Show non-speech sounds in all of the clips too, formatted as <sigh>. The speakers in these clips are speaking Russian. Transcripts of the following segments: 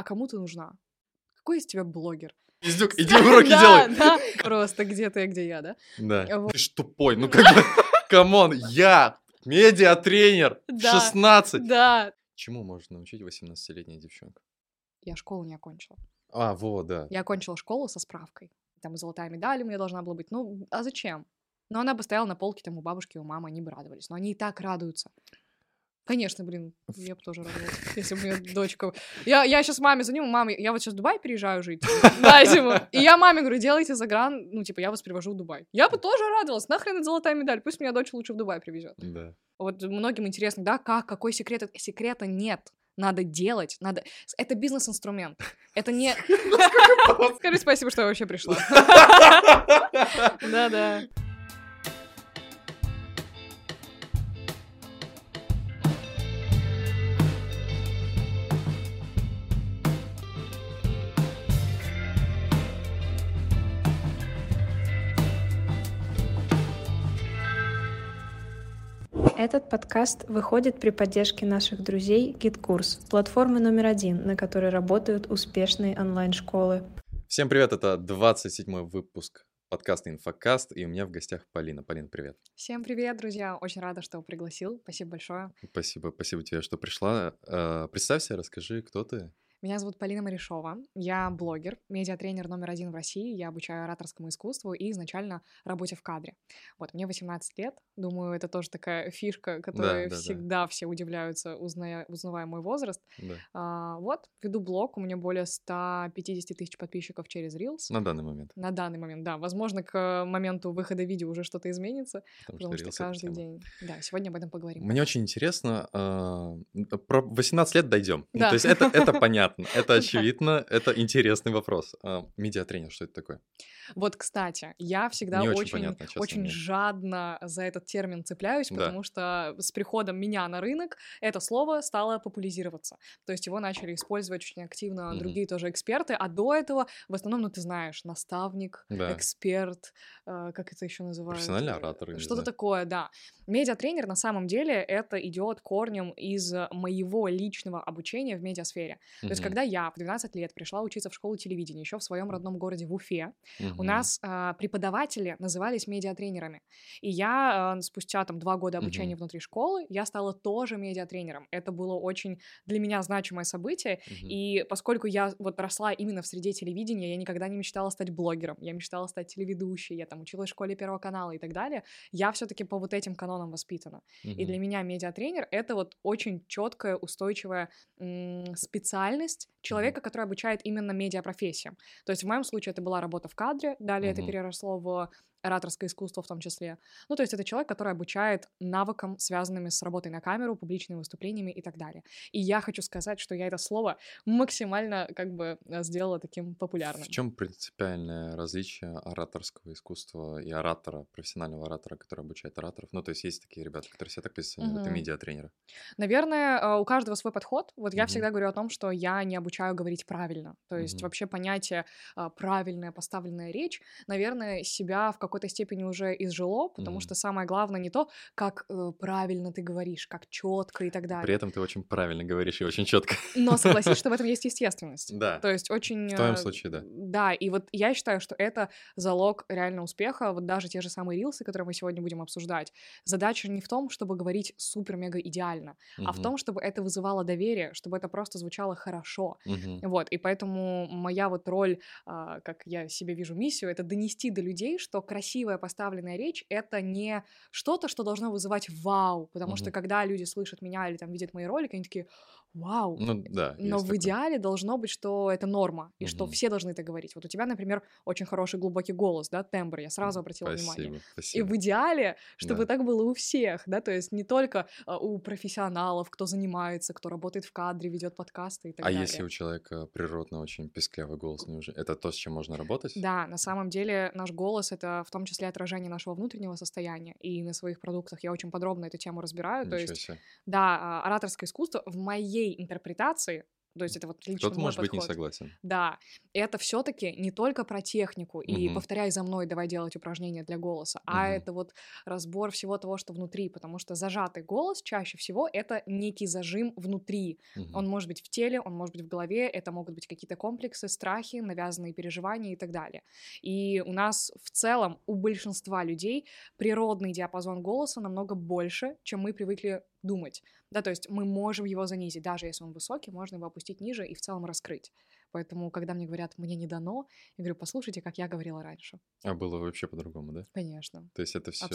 а кому ты нужна? Какой из тебя блогер? Издюк, иди уроки <laughs> Да, делай. да, просто где ты, а где я, да? Да. Вот. Ты ж тупой, ну как бы, <laughs> come on, я медиатренер, Да. 16. Да. Чему может научить 18-летняя девчонка? Я школу не окончила. А, вот, да. Я окончила школу со справкой. Там золотая медаль у меня должна была быть. Ну, а зачем? Но она бы стояла на полке там у бабушки, у мамы, они бы радовались. Но они и так радуются. Конечно, блин, я бы тоже радовалась, если бы у меня дочка... <laughs> Я, я сейчас маме звоню, маме, я вот сейчас в Дубай переезжаю жить <laughs> на зиму. И я маме говорю, делайте загран, ну, типа, я вас привожу в Дубай. Я бы тоже радовалась, нахрен это золотая медаль, пусть меня дочь лучше в Дубай привезет. Да. Вот многим интересно, да, как, какой секрет? Секрета нет. Надо делать, надо... Это бизнес-инструмент. Это не... <laughs> Скажи спасибо, что я вообще пришла. Да-да. Этот подкаст выходит при поддержке наших друзей GitKurs, платформы номер один, на которой работают успешные онлайн-школы. Всем привет, это 27 выпуск подкаста «Инфокаст», и у меня в гостях Полина. Полин, привет. Всем привет, друзья. Очень рада, что пригласил. Спасибо большое. Спасибо, спасибо тебе, что пришла. Э, Представься, расскажи, кто ты. Меня зовут Полина Марешова. Я блогер, медиатренер номер один в России. Я обучаю ораторскому искусству и изначально работе в кадре. Вот, мне 18 лет. Думаю, это тоже такая фишка, которой да, да. всегда все удивляются, узная, узнавая мой возраст. Да. А, вот, веду блог. У меня более 150 тысяч подписчиков через Reels. На данный момент. На данный момент, да. Возможно, к моменту выхода видео уже что-то изменится, Потому, потому что это каждый день. Да, сегодня об этом поговорим. Мне очень интересно, э, про 18 лет дойдем. Да. То есть это, это <laughs> понятно, это <laughs> Да. очевидно, это интересный вопрос. А, Медиатренер, что это такое? Вот, кстати, я всегда очень очень, понятно, очень жадно за этот термин цепляюсь, Да. потому что с приходом меня на рынок это слово стало популяризироваться. То есть его начали использовать очень активно Мгм. другие тоже эксперты, а до этого в основном, ну ты знаешь, наставник, Да. эксперт, э, как это еще называют? Профессиональный оратор, Что-то такое, да. Медиатренер на самом деле это идет корнем из моего личного обучения в медиасфере. То есть, Мгм, когда я в 12 лет пришла учиться в школу телевидения еще в своем родном городе в Уфе, у нас а, преподаватели назывались медиатренерами. И я а, спустя там два года обучения внутри школы, я стала тоже медиатренером. Это было очень для меня значимое событие. И поскольку я вот росла именно в среде телевидения, я никогда не мечтала стать блогером, я мечтала стать телеведущей, я там училась в школе Первого канала и так далее. Я все-таки по вот этим канонам воспитана. И для меня медиатренер — это вот очень четкая, устойчивая м, специальность человека, который обучает именно медиапрофессиям. То есть в моем случае это была работа в кадре, далее это Мгм. переросло в ораторское искусство в том числе. Ну, то есть это человек, который обучает навыкам, связанными с работой на камеру, публичными выступлениями и так далее. И я хочу сказать, что я это слово максимально как бы э, сделала таким популярным. В чем принципиальное различие ораторского искусства и оратора, профессионального оратора, который обучает ораторов? Ну, то есть есть такие ребята, которые себя так позиционируют, это Мгм. медиатренеры. Наверное, э, у каждого свой подход. Вот я Мгм. всегда говорю о том, что я не обучаю говорить правильно. То есть Мгм. вообще понятие а, правильная поставленная речь, наверное, себя в какой-то степени уже изжило, потому Мгм. что самое главное не то, как э, правильно ты говоришь, как четко и так далее. При этом ты очень правильно говоришь и очень четко. Но согласись, <laughs> что в этом есть естественность. Да. То есть очень... В твоем э, случае, да. Да, и вот я считаю, что это залог реально успеха. Вот даже те же самые рилсы, которые мы сегодня будем обсуждать. Задача не в том, чтобы говорить супер-мега идеально, а в том, чтобы это вызывало доверие, чтобы это просто звучало хорошо. Мгм. Вот, и поэтому моя вот роль, а, как я себе вижу миссию, это донести до людей, что красивая поставленная речь — это не что-то, что должно вызывать вау, потому что Мгм. когда люди слышат меня или там видят мои ролики, они такие «Вау!» Ну, да. Но в такое. идеале должно быть, что это норма, и что Мгм. все должны это говорить. Вот у тебя, например, очень хороший глубокий голос, да, тембр, я сразу обратила внимание. Спасибо, И спасибо. в идеале, чтобы Да. так было у всех, да, то есть не только а, у профессионалов, кто занимается, кто работает в кадре, ведет подкасты и так А далее. если у человека природно очень песклявый голос, неужели это то, с чем можно работать? Да, на самом деле наш голос — это в том числе отражение нашего внутреннего состояния, и на своих продуктах я очень подробно эту тему разбираю. То Ничего есть, себе. да, а, ораторское искусство в моей интерпретации То есть это вот лично Кто-то может быть не подход. согласен. Да, это все-таки не только про технику и Мгм. повторяй за мной, давай делать упражнения для голоса, а это вот разбор всего того, что внутри, потому что зажатый голос чаще всего это некий зажим внутри. Мгм. Он может быть в теле, он может быть в голове, это могут быть какие-то комплексы, страхи, навязанные переживания и так далее. И у нас в целом, у большинства людей природный диапазон голоса намного больше, чем мы привыкли думать. Да, то есть мы можем его занизить, даже если он высокий, можно его опустить ниже и в целом раскрыть. Поэтому, когда мне говорят, мне не дано, я говорю, послушайте, как я говорила раньше. А было вообще по-другому, да? Конечно. То есть это все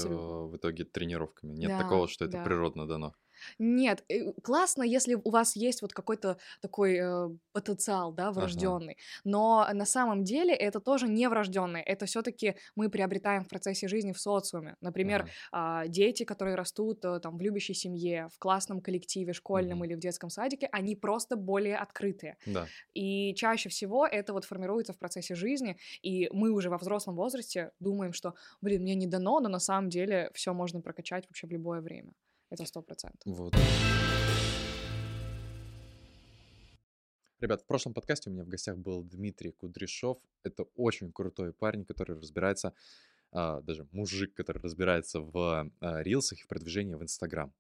в итоге тренировками. Нет Да, такого, что это да. природно дано. Нет, э, классно, если у вас есть вот какой-то такой э, потенциал, да, врожденный. Но на самом деле это тоже не врожденный. Это все-таки мы приобретаем в процессе жизни в социуме. Например, Ага. а, дети, которые растут э, там в любящей семье, в классном коллективе, школьном Мгм. или в детском садике, они просто более открытые. Да. И чаще всего это вот формируется в процессе жизни, и мы уже во взрослом возрасте думаем, что, блин, мне не дано, но на самом деле все можно прокачать вообще в любое время. Это сто процентов. Вот. Ребят, в прошлом подкасте у меня в гостях был Дмитрий Кудряшов. Это очень крутой парень, который разбирается, а, даже мужик, который разбирается в а, рилсах и в продвижении в Инстаграм.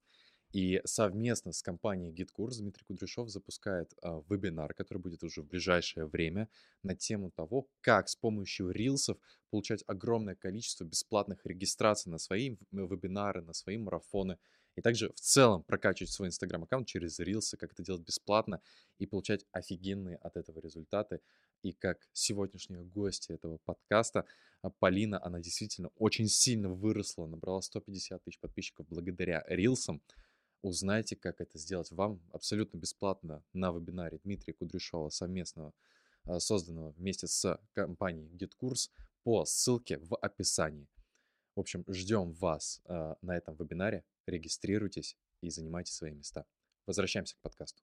И совместно с компанией GitKurs Дмитрий Кудряшов запускает а, вебинар, который будет уже в ближайшее время на тему того, как с помощью рилсов получать огромное количество бесплатных регистраций на свои вебинары, на свои марафоны, и также в целом прокачивать свой инстаграм-аккаунт через рилсы, как это делать бесплатно и получать офигенные от этого результаты. И как сегодняшняя гостья этого подкаста, а, Полина, она действительно очень сильно выросла, набрала 150 тысяч подписчиков благодаря рилсам. Узнайте, как это сделать вам абсолютно бесплатно на вебинаре Дмитрия Кудряшова, совместного а, созданного вместе с компанией GitKurs по ссылке в описании. В общем, ждем вас а, на этом вебинаре. Регистрируйтесь и занимайте свои места. Возвращаемся к подкасту.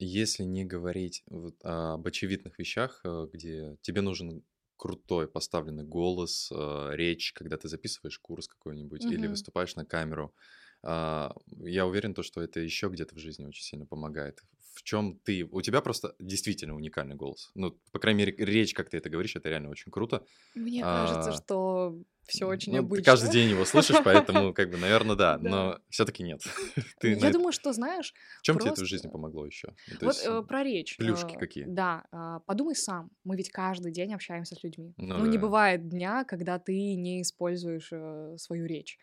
Если не говорить вот об очевидных вещах, э, где тебе нужен крутой поставленный голос, э, речь, когда ты записываешь курс какой-нибудь или Мгм. выступаешь на камеру, а, я уверен, то, что это еще где-то в жизни очень сильно помогает. В чем ты... У тебя просто действительно уникальный голос. Ну, по крайней мере, речь, как ты это говоришь, это реально очень круто. Мне А, кажется, что все очень Ну, ты обычно. каждый день его слышишь, поэтому, как бы, наверное, да. <laughs> Да. Но все-таки нет. <laughs> Ты Я думаю, что, знаешь, В чем тебе это в жизни помогло еще? вот э, про речь. плюшки э, какие? Да, а, подумай сам. Мы ведь каждый день общаемся с людьми. Ну Ну, не бывает дня, когда ты не используешь э, свою речь.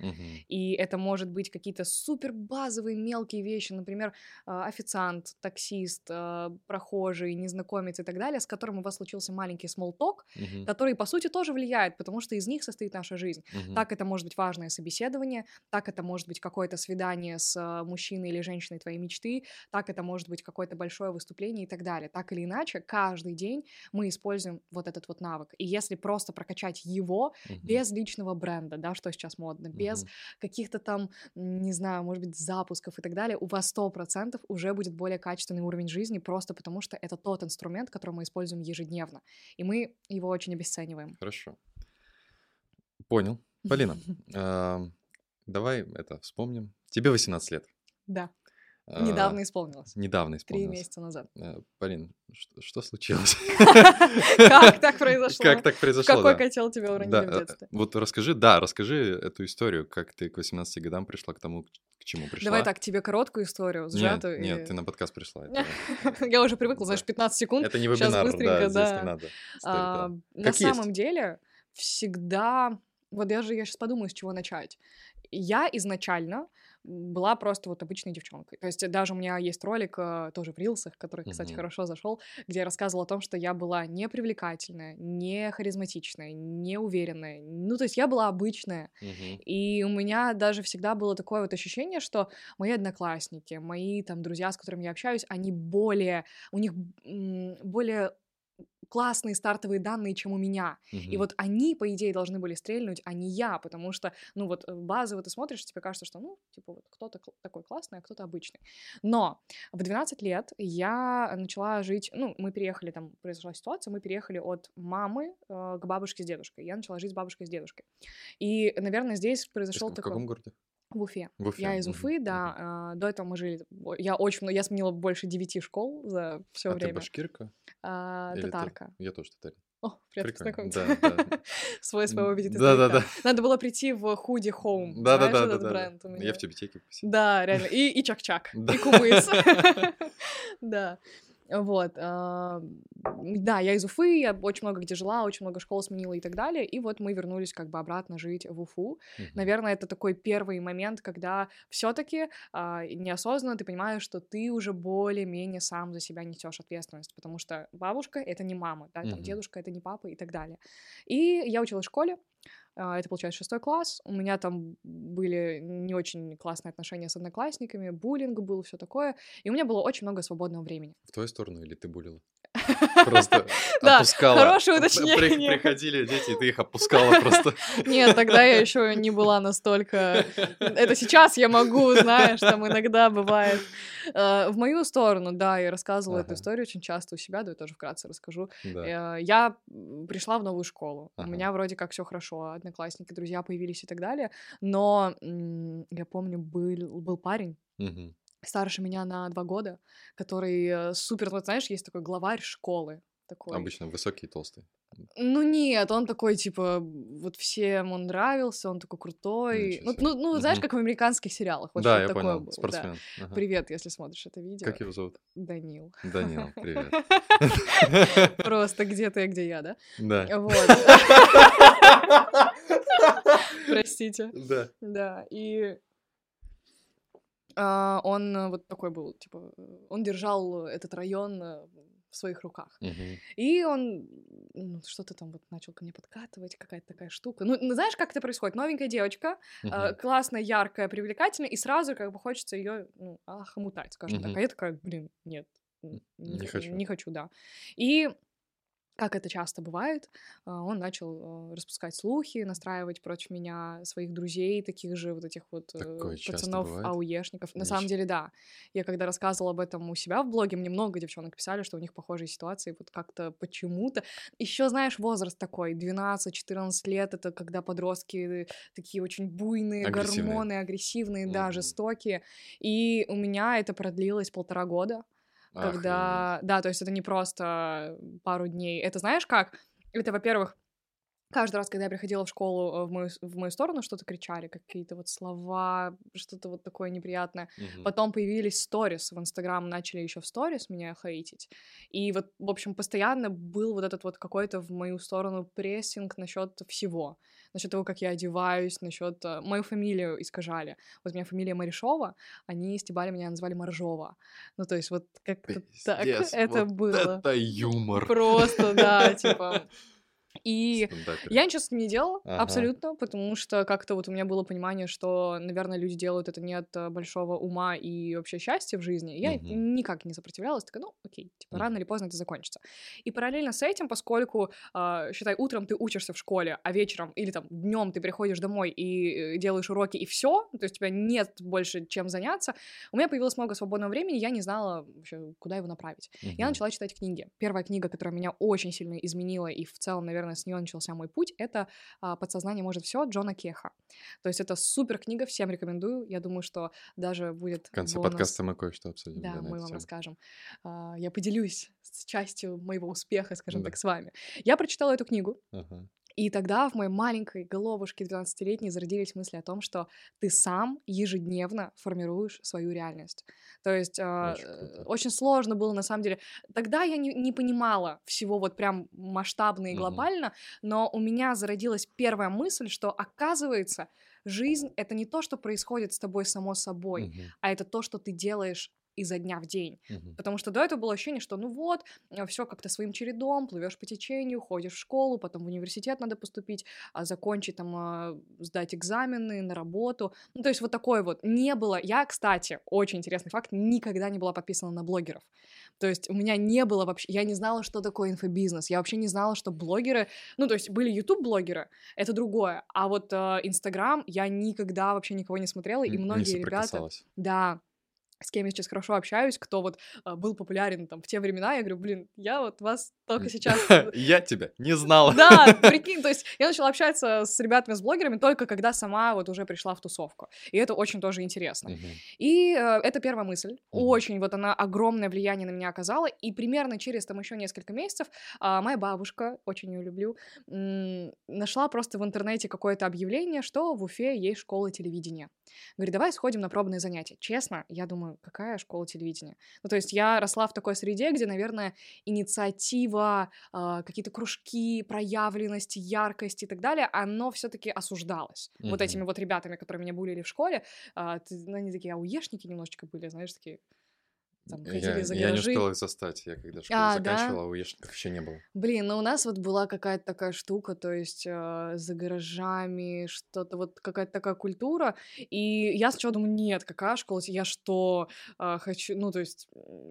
И это может быть какие-то супер базовые мелкие вещи, например, официант, таксист, прохожий, незнакомец и так далее, с которым у вас случился маленький смолток, Мгм. который, по сути, тоже влияет, потому что из них состоит наша жизнь. Мгм. Так это может быть важное собеседование, так это может быть какое-то свидание с а, мужчиной или женщиной твоей мечты, так это может быть какое-то большое выступление и так далее. Так или иначе, каждый день мы используем вот этот вот навык. И если просто прокачать его Мгм. без личного бренда, да, что сейчас модно, без Мгм. каких-то там, не знаю, может быть, запусков и так далее, у вас 100% уже будет более качественный уровень жизни, просто потому что это тот инструмент, который мы используем ежедневно. И мы его очень обесцениваем. Хорошо. Понял. Полина, <laughs> ам, давай это вспомним. Тебе 18 лет. Да, А, недавно исполнилось. Недавно Три исполнилось. месяца назад. Э, Полин, что, что случилось? <laughs> Как так произошло? Как так произошло? какой котел тебя уронили в э, детстве? Вот расскажи, да, расскажи эту историю, как ты к 18 годам пришла к тому, к чему пришла. Давай так, тебе короткую историю, Нет, сжатую. нет, и- ты на подкаст пришла. <laughs> Я уже привыкла, знаешь, 15 секунд. Это не вебинар, да, здесь не надо. А, на самом деле, всегда... Вот даже я сейчас подумаю, с чего начать. Я изначально была просто вот обычной девчонкой. То есть даже у меня есть ролик, э, тоже в рилсах, который, кстати, Мгм. хорошо зашел, где я рассказывала о том, что я была не привлекательная, не харизматичная, не уверенная. Ну, то есть я была обычная. Мгм. И у меня даже всегда было такое вот ощущение, что мои одноклассники, мои там друзья, с которыми я общаюсь, они более, у них более классные стартовые данные, чем у меня. И Мгм. вот они, по идее, должны были стрельнуть, а не я, потому что, ну вот, э, базово ты смотришь, тебе кажется, что, ну, типа, вот кто-то такой классный, а кто-то обычный. Но в 12 лет я начала жить, ну, мы переехали, там произошла ситуация, мы переехали от мамы э, к бабушке с дедушкой. Я начала жить с бабушкой с дедушкой. И, наверное, здесь произошел в такой... каком городе? В Уфе. В Уфе. Я из Уфы, да. а, До этого мы жили. Я очень много. Я сменила больше девяти школ за все А ты время. башкирка? А, Или ты- татарка. Я тоже татарин. О, приятно познакомиться. Да, да. <laughs> Свой своего видит Да-да-да. Надо было прийти в худи Home. Да, да, да, да, да. бренд у Я меня? в тюбетейке посидел. Да, реально. И, и чак-чак. <laughs> Да. И кумыс. <laughs> Да. Вот. а, Да, я из Уфы, я очень много где жила, очень много школ сменила и так далее. И вот мы вернулись как бы обратно жить в Уфу. Мгм. Наверное, это такой первый момент, когда все-таки неосознанно ты понимаешь, что ты уже более-менее сам за себя несешь ответственность, потому что бабушка это не мама, да, там Мгм. дедушка это не папа и так далее. И я училась в школе, а, это получается шестой класс. У меня там были не очень классные отношения с одноклассниками, буллинг был, все такое. И у меня было очень много свободного времени. В твою сторону или ты булила? <laughs> Просто <laughs> опускала. хорошее уточнение. Приходили дети, и ты их опускала просто. <laughs> Нет, тогда я еще не была настолько... Это сейчас я могу, знаешь, там иногда бывает. Э, В мою сторону, да, я рассказывала эту историю очень часто у себя, да, я тоже вкратце расскажу. Э, Я пришла в новую школу. У меня вроде как все хорошо, одноклассники, друзья появились и так далее. Но я помню, был, был парень. Старше меня на два года, который э, супер, вот знаешь, есть такой главарь школы. Такой. Обычно высокий и толстый. Ну нет, он такой, типа, вот всем он нравился, он такой крутой. Ну, себе. ну, ну, знаешь, как в американских сериалах. Вот Да, я такое понял. было, да. Спортсмен. Ага. Привет, если смотришь это видео. Как его зовут? Данил. Данил, привет. <laughs> Просто где ты, а где я, да? Да. Вот. <laughs> Простите. Да. Да, и он э, вот такой был, типа, э, он держал этот район э, в своих руках. Мгм. И он ну, что-то там вот начал ко мне подкатывать, какая-то такая штука. Ну, ну, знаешь, как это происходит? Новенькая девочка, а, Мгм. классная, яркая, привлекательная, и сразу как бы хочется ее ну, охомутать, скажем так. Мгм. А я такая, блин, нет, Не х- хочу. Не хочу, да. И как это часто бывает, а, он начал а, распускать слухи, настраивать против меня своих друзей, таких же вот этих вот э, Такое пацанов, ауешников. На самом деле, да. Я когда рассказывала об этом у себя в блоге, мне много девчонок писали, что у них похожие ситуации, вот как-то почему-то. Еще, знаешь, возраст такой, 12-14 лет, это когда подростки такие очень буйные, Агрессивные. гормоны, агрессивные, да, Мгм. жестокие. И у меня это продлилось полтора года когда, да, то есть это не просто пару дней. Это знаешь как? Это, во-первых, каждый раз, когда я приходила в школу, э, в мою, в мою сторону что-то кричали, какие-то вот слова, что-то вот такое неприятное. Охренеть. Мгм. Потом появились сторис в Инстаграм, начали еще в сторис меня хейтить. И вот, в общем, постоянно был вот этот вот какой-то в мою сторону прессинг насчет всего. Насчет того, как я одеваюсь, насчет... э, Мою фамилию искажали. Вот у меня фамилия Маришова, они стебали меня, называли Моржова. Ну, то есть вот как-то так Пиздец, это вот было. Это юмор. Просто, да, типа... И я ничего с этим не делала, Ага. абсолютно, потому что как-то вот у меня было понимание, что, наверное, люди делают это не от э, большого ума и вообще счастья в жизни. Я Мгм. никак не сопротивлялась, такая, ну, окей, типа, Мгм. рано или поздно это закончится. И параллельно с этим, поскольку, а, считай, утром ты учишься в школе, а вечером или там днем ты приходишь домой и э, делаешь уроки, и все, то есть у тебя нет больше чем заняться, у меня появилось много свободного времени, я не знала вообще, куда его направить. Я Мгм. начала читать книги. Первая книга, которая меня очень сильно изменила, и в целом, наверное, с нее начался мой путь, это а, «Подсознание может все» Джона Кеха. То есть это супер книга, всем рекомендую. Я думаю, что даже будет В конце бонус. подкаста мы кое-что обсудим. Да, мы вам тему. расскажем. А, Я поделюсь с частью моего успеха, скажем Да. так, с вами. Я прочитала эту книгу, Ага. И тогда в моей маленькой головушке 12-летней зародились мысли о том, что ты сам ежедневно формируешь свою реальность. То есть Очень э, очень сложно было, на самом деле. Тогда я не, не понимала всего вот прям масштабно и глобально, но у меня зародилась первая мысль, что оказывается, жизнь — это не то, что происходит с тобой само собой, Мгм. а это то, что ты делаешь изо дня в день. Мгм. Потому что до этого было ощущение, что ну вот, все как-то своим чередом, плывешь по течению, ходишь в школу, потом в университет надо поступить, а закончить там, а, сдать экзамены на работу. Ну, то есть вот такое вот. Не было. Я, кстати, очень интересный факт, никогда не была подписана на блогеров. То есть у меня не было вообще, я не знала, что такое инфобизнес, я вообще не знала, что блогеры, ну, то есть были YouTube-блогеры, это другое, а вот э, Инстаграм я никогда вообще никого не смотрела, и многие ребята... Да. С кем я сейчас хорошо общаюсь, кто вот а, был популярен там в те времена, я говорю, блин, я вот вас только сейчас... <laughs> Я тебя не знала. Да, <laughs> прикинь, то есть я начала общаться с ребятами, с блогерами только когда сама вот уже пришла в тусовку. И это очень тоже интересно. И э, это первая мысль. Очень вот она огромное влияние на меня оказала. И примерно через там еще несколько месяцев а, моя бабушка, очень ее люблю, нашла просто в интернете какое-то объявление, что в Уфе есть школа телевидения. Говорит, давай сходим на пробные занятия. Честно, я думаю, какая школа телевидения? Ну, то есть я росла в такой среде, где, наверное, инициатива, а, какие-то кружки, проявленность, яркость и так далее, оно все-таки осуждалось. Вот Мгм. этими вот ребятами, которые меня булили в школе, а, ты- ну, они такие ауешники немножечко были, знаешь, такие там, Я, ходили за я не гаражи. успел их застать. Я когда школу А, да? заканчивал, а у Ешников еще не было. Блин, ну у нас вот была какая-то такая штука, то есть э, за гаражами, что-то вот какая-то такая культура, и я сначала думаю, нет, какая школа, я что, а, хочу, ну то есть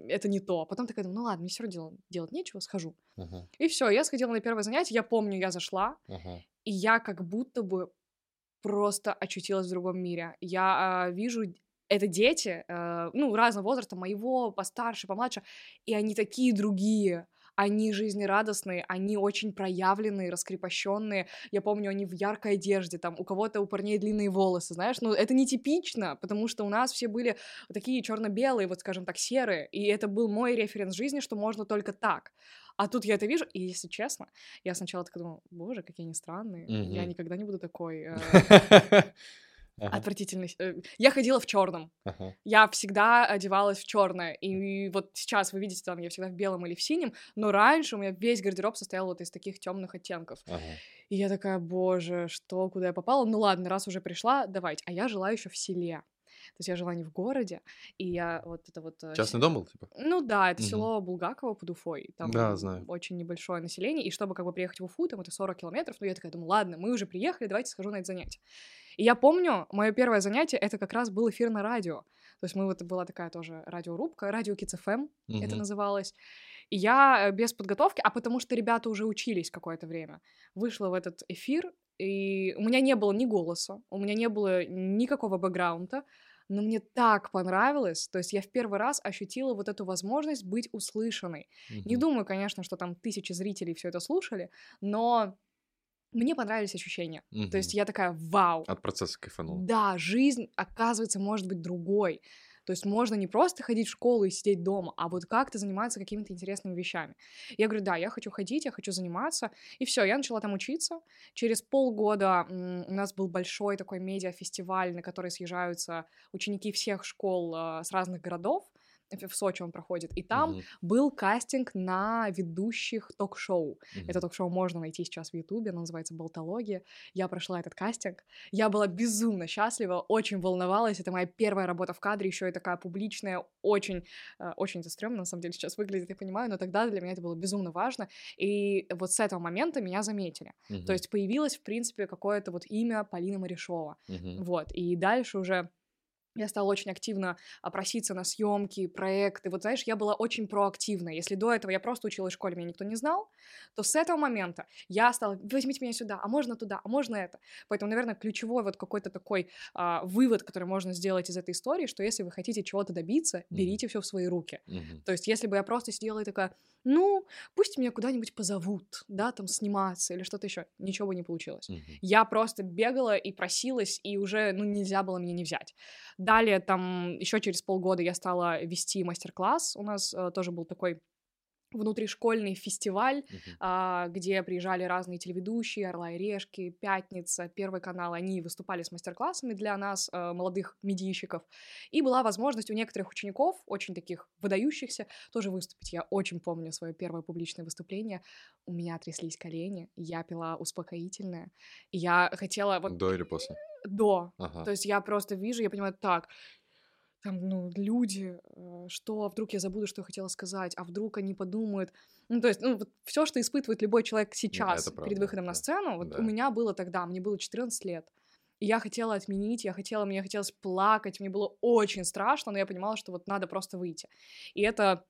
это не то. А потом такая думаю, ну ладно, мне все равно делать, делать нечего, схожу. Ага, И все, я сходила на первое занятие, я помню, я зашла, ага. и я как будто бы просто очутилась в другом мире. Я а, вижу, это дети, э, ну, разного возраста, моего, постарше, помладше, и они такие другие. Они жизнерадостные, они очень проявленные, раскрепощенные. Я помню, они в яркой одежде, там у кого-то у парней длинные волосы, знаешь, ну это нетипично, потому что у нас все были такие черно-белые, вот скажем так, серые, и это был мой референс жизни, что можно только так. А тут я это вижу, и если честно, я сначала такая думала, боже, какие они странные, я Мгм. никогда не буду такой э, <laughs> <laughs> Ага, отвратительный. Э, Я ходила в черном. ага. Я всегда одевалась в черное. И вот сейчас вы видите, там я всегда в белом или в синем, но раньше у меня весь гардероб состоял вот из таких темных оттенков. Ага. И я такая, боже, что, куда я попала? Ну ладно, раз уже пришла, давайте. А я жила еще в селе. То есть я жила не в городе, и я вот это вот... э, Частный дом был, типа? Ну да, это Мгм. село Булгаково под Уфой. Там Да, знаю. очень небольшое население, и чтобы как бы приехать в Уфу, там это 40 километров, ну я такая думаю, ладно, мы уже приехали, давайте схожу на это занятие. И я помню, мое первое занятие, это как раз был эфир на радио. То есть мы вот, была такая тоже радиорубка, радио Kids FM это Мгм. называлось. И я э, без подготовки, а потому что ребята уже учились какое-то время, вышла в этот эфир, и у меня не было ни голоса, у меня не было никакого бэкграунда, но мне так понравилось, то есть я в первый раз ощутила вот эту возможность быть услышанной. Не Мгм. думаю, конечно, что там тысячи зрителей все это слушали, но мне понравились ощущения. То есть я такая, вау, От процесса кайфанул. да, жизнь, оказывается, может быть другой. То есть можно не просто ходить в школу и сидеть дома, а вот как-то заниматься какими-то интересными вещами. Я говорю, да, я хочу ходить, я хочу заниматься. И все, я начала там учиться. Через полгода у нас был большой такой медиафестиваль, на который съезжаются ученики всех школ а, с разных городов. В Сочи он проходит. И там Мгм. был кастинг на ведущих ток-шоу. Мгм. Это ток-шоу можно найти сейчас в Ютубе, оно называется «Болтология». Я прошла этот кастинг. Я была безумно счастлива, очень волновалась. Это моя первая работа в кадре, еще и такая публичная, очень, э, очень это стрёмно, на самом деле, сейчас выглядит, я понимаю, но тогда для меня это было безумно важно. И вот с этого момента меня заметили. Мгм. То есть появилось, в принципе, какое-то вот имя Полина Марешова. Мгм. Вот, и дальше уже я стала очень активно проситься на съемки, проекты. Вот знаешь, я была очень проактивна. Если до этого я просто училась в школе, меня никто не знал, то с этого момента я стала, возьмите меня сюда, а можно туда, а можно это. Поэтому, наверное, ключевой вот какой-то такой а, вывод, который можно сделать из этой истории, что если вы хотите чего-то добиться, берите все в свои руки. Мгм. То есть, если бы я просто сидела и такая, ну, пусть меня куда-нибудь позовут, да, там сниматься или что-то еще, ничего бы не получилось. Мгм. Я просто бегала и просилась, и уже, ну, нельзя было меня не взять. Далее, там, еще через полгода я стала вести мастер-класс. У нас э, тоже был такой внутришкольный фестиваль, а, где приезжали разные телеведущие, «Орла и решки», «Пятница», Первый канал. Они выступали с мастер-классами для нас, э, молодых медийщиков. И была возможность у некоторых учеников, очень таких выдающихся, тоже выступить. Я очень помню свое первое публичное выступление. У меня тряслись колени, я пила успокоительное. И я хотела вот До или после? до. Ага. То есть я просто вижу, я понимаю, так, там, ну, люди, э, что, а вдруг я забуду, что я хотела сказать, а вдруг они подумают. Ну, то есть, ну, вот все, что испытывает любой человек сейчас перед правда, выходом на да. сцену, вот Да. у меня было тогда, мне было 14 лет. И я хотела отменить, я хотела, мне хотелось плакать, мне было очень страшно, но я понимала, что вот надо просто выйти. И это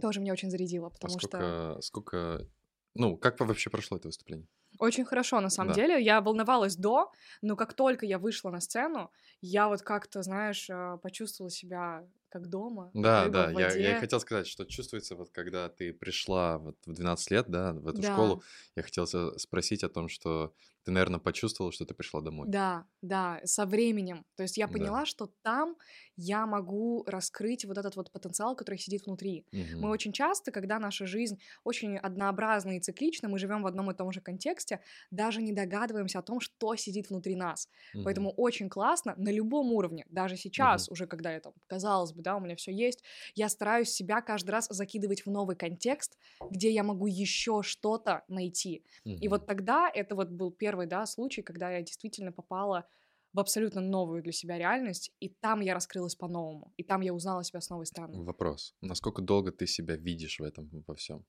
тоже меня очень зарядило, А потому что... сколько, сколько... Ну, как вообще прошло это выступление? Очень хорошо, на самом Да. деле. Я волновалась до, но как только я вышла на сцену, я вот как-то, знаешь, э, почувствовала себя как дома. Да, да, я, я хотел сказать, что чувствуется, вот когда ты пришла вот в 12 лет, да, в эту Да. школу, я хотел спросить о том, что ты, наверное, почувствовала, что ты пришла домой. Да, да, со временем. То есть я Да. поняла, что там я могу раскрыть вот этот вот потенциал, который сидит внутри. Мы Мгм. очень часто, когда наша жизнь очень однообразна и циклична, мы живем в одном и том же контексте, даже не догадываемся о том, что сидит внутри нас. Мгм. Поэтому очень классно на любом уровне, даже сейчас, уже когда я там, казалось бы, да, у меня все есть, я стараюсь себя каждый раз закидывать в новый контекст, где я могу еще что-то найти. И Мгм. вот тогда это вот был первый, да, случай, когда я действительно попала в абсолютно новую для себя реальность, и там я раскрылась по-новому, и там я узнала себя с новой стороны. Вопрос. Насколько долго ты себя видишь в этом во всем?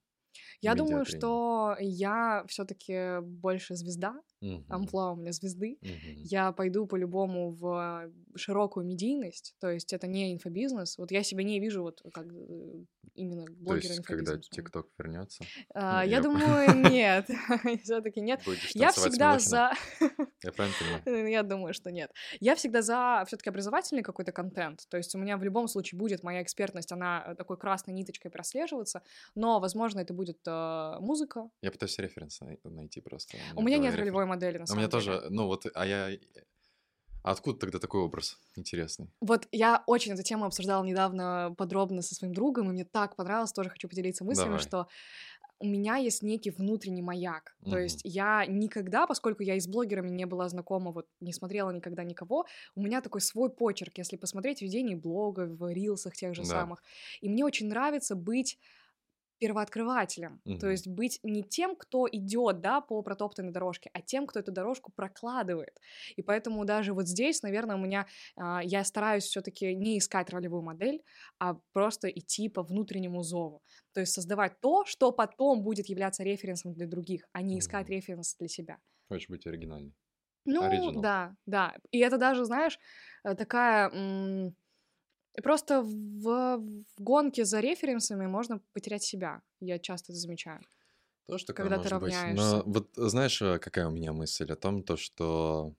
Я думаю, что я все-таки больше звезда, Мгм. амплуа у меня звезды. Мгм. Я пойду по-любому в широкую медийность, то есть это не инфобизнес. Вот я себя не вижу вот как э, именно То блогера есть, когда. ТикТок вернется, А, я я- <laughs> думаю, нет, <laughs> все-таки нет. Я всегда за... <laughs> Я правильно понимаю? Я думаю, что нет. Я всегда за все-таки образовательный какой-то контент. То есть у меня в любом случае будет моя экспертность, она э, такой красной ниточкой прослеживаться, но, возможно, это будет э, музыка. Я пытаюсь референс най- найти просто. У меня в нет голове ролевой модели, на У самом меня деле. тоже, ну вот, а я... А откуда тогда такой образ интересный? Вот я очень эту тему обсуждала недавно подробно со своим другом, и мне так понравилось, тоже хочу поделиться мыслями, Давай. что у меня есть некий внутренний маяк. То Мгм. есть я никогда, поскольку я и с блогерами не была знакома, вот не смотрела никогда никого, у меня такой свой почерк, если посмотреть ведение блога в рилсах тех же Да. самых. И мне очень нравится быть первооткрывателем, то Мгм. есть быть не тем, кто идет, да, по протоптанной дорожке, а тем, кто эту дорожку прокладывает. И поэтому даже вот здесь, наверное, у меня а, я стараюсь все-таки не искать ролевую модель, а просто идти по внутреннему зову. То есть создавать то, что потом будет являться референсом для других, а не искать Мгм. референс для себя. Хочешь быть оригинальной? Ну, Original. да, да. И это даже, знаешь, э, такая... м, Просто в, в гонке за референсами можно потерять себя. Я часто это замечаю. Тоже такое Когда ты может быть. Но равняешься. вот знаешь, э, какая у меня мысль о том, то, что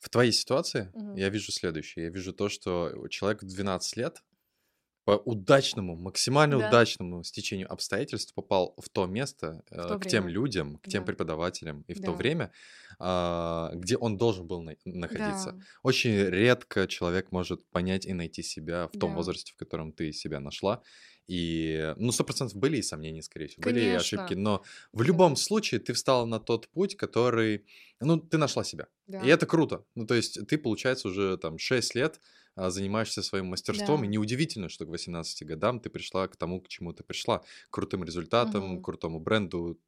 в твоей ситуации Мгм. я вижу следующее. Я вижу то, что человек в 12 лет по удачному, максимально Да. удачному стечению обстоятельств попал в то место, э, то к тем время. людям, к тем Да. преподавателям и в то Да. время, а, где он должен был на- находиться. Да. Очень редко человек может понять и найти себя в том Да. возрасте, в котором ты себя нашла. И, ну, сто процентов были и сомнения, скорее всего, были и ошибки, Конечно. но в любом случае ты встала на тот путь, который, ну, ты нашла себя. Да. И это круто. Ну, то есть ты, получается, уже там 6 лет а, занимаешься своим мастерством, Да. и неудивительно, что к 18 годам ты пришла к тому, к чему ты пришла. К крутым результатам, к крутому бренду,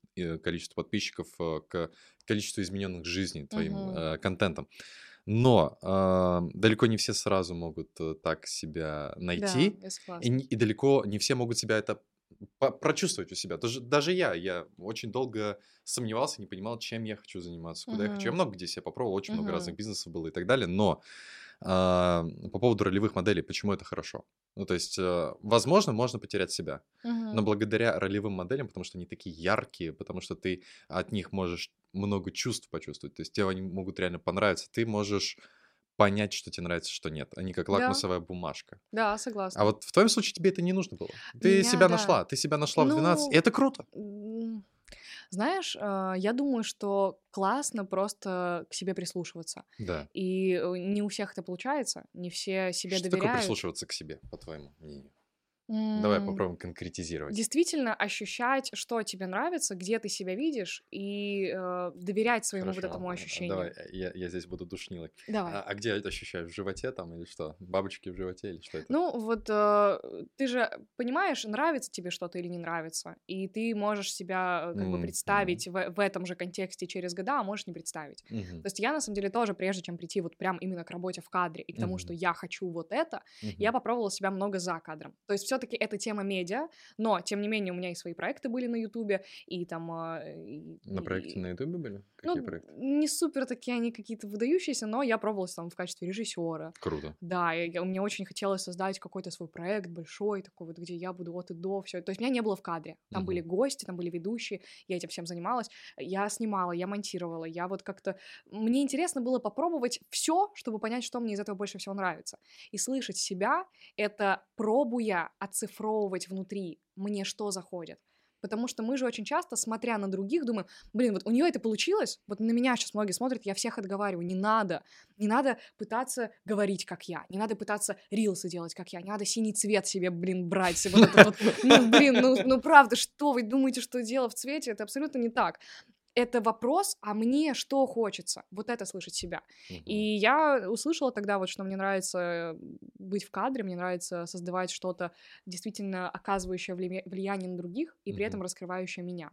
количеству подписчиков, э, к количеству измененных жизней твоим э, контентом. Но а, далеко не все сразу могут э, так себя найти, Да, и, и далеко не все могут себя это прочувствовать у себя. Даже, даже я, я очень долго сомневался, не понимал, чем я хочу заниматься, куда я хочу. Я много где себя попробовал, очень много Мгм. разных бизнесов было и так далее, но по поводу ролевых моделей, почему это хорошо? Ну, то есть, э, возможно, можно потерять себя, но Мгм. благодаря ролевым моделям, потому что они такие яркие, потому что ты от них можешь много чувств почувствовать, то есть тебе они могут реально понравиться, ты можешь понять, что тебе нравится, что нет. Они как Да. лакмусовая бумажка. Да, согласна. А вот в твоем случае тебе это не нужно было. Ты Меня, себя да. нашла, ты себя нашла в 12, и Ну, это круто. Знаешь, а, я думаю, что классно просто к себе прислушиваться. Да. И э, не у всех это получается, не все себе Что такое доверяют. прислушиваться к себе, по твоему мнению? Давай попробуем конкретизировать. Действительно ощущать, что тебе нравится, где ты себя видишь, и э, доверять своему вот Хорошо, этому а, ощущению. Давай, э, я, я здесь буду душнилой. Давай. А, а где это ощущаешь? В животе там или что? Бабочки в животе или что это? Ну, вот э, ты же понимаешь, нравится тебе что-то или не нравится, и ты можешь себя э, как бы Мгм. представить в, в этом же контексте через года, а можешь не представить. Мгм, То есть я, на самом деле, тоже, прежде чем прийти вот прям именно к работе в кадре и к тому, что Мгм. я хочу вот это, мгм. я попробовала себя много за кадром. То есть все все-таки это тема медиа, но, тем не менее, у меня и свои проекты были на Ютубе, и там... а, и- На и- проекте на Ютубе были? ну, Какие проекты? не супер такие они какие-то выдающиеся, но я пробовалась там в качестве режиссера. Круто. Да, и я- мне очень хотелось создать какой-то свой проект большой, такой вот, где я буду от и до, все. То есть меня не было в кадре. Там Мгм. были гости, там были ведущие, я этим всем занималась. Я снимала, я монтировала, я вот как-то... Мне интересно было попробовать все, чтобы понять, что мне из этого больше всего нравится. И слышать себя — это пробуя оцифровывать внутри, мне что заходит. Потому что мы же очень часто, смотря на других, думаем, блин, вот у нее это получилось, вот на меня сейчас многие смотрят, я всех отговариваю, не надо, не надо пытаться говорить, как я, не надо пытаться рилсы делать, как я, не надо синий цвет себе, блин, брать. Вот вот. Ну, блин, ну, ну правда, что вы думаете, что дело в цвете? Это абсолютно не так. Это вопрос, а мне что хочется? Вот это слышать себя. Мгм. И я услышала тогда вот, что мне нравится э, быть в кадре, мне нравится создавать что-то действительно оказывающее влия- влияние на других и при этом раскрывающее меня.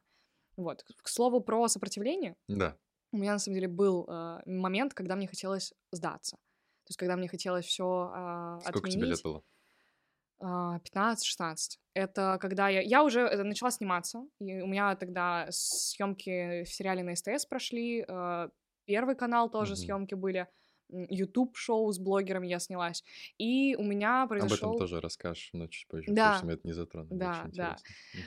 Вот. К слову про сопротивление, Да. у меня на самом деле был э, момент, когда мне хотелось сдаться. То есть, когда мне хотелось все Сколько тебе лет было? А, 15-16. Это когда я... Я уже э, начала сниматься, и у меня тогда съемки в сериале на СТС прошли, э, Первый канал тоже Мгм. съемки были, YouTube шоу с блогерами я снялась, и у меня Об произошел... этом тоже расскажешь, но чуть позже, Да. потому что это не затронули. Да, да.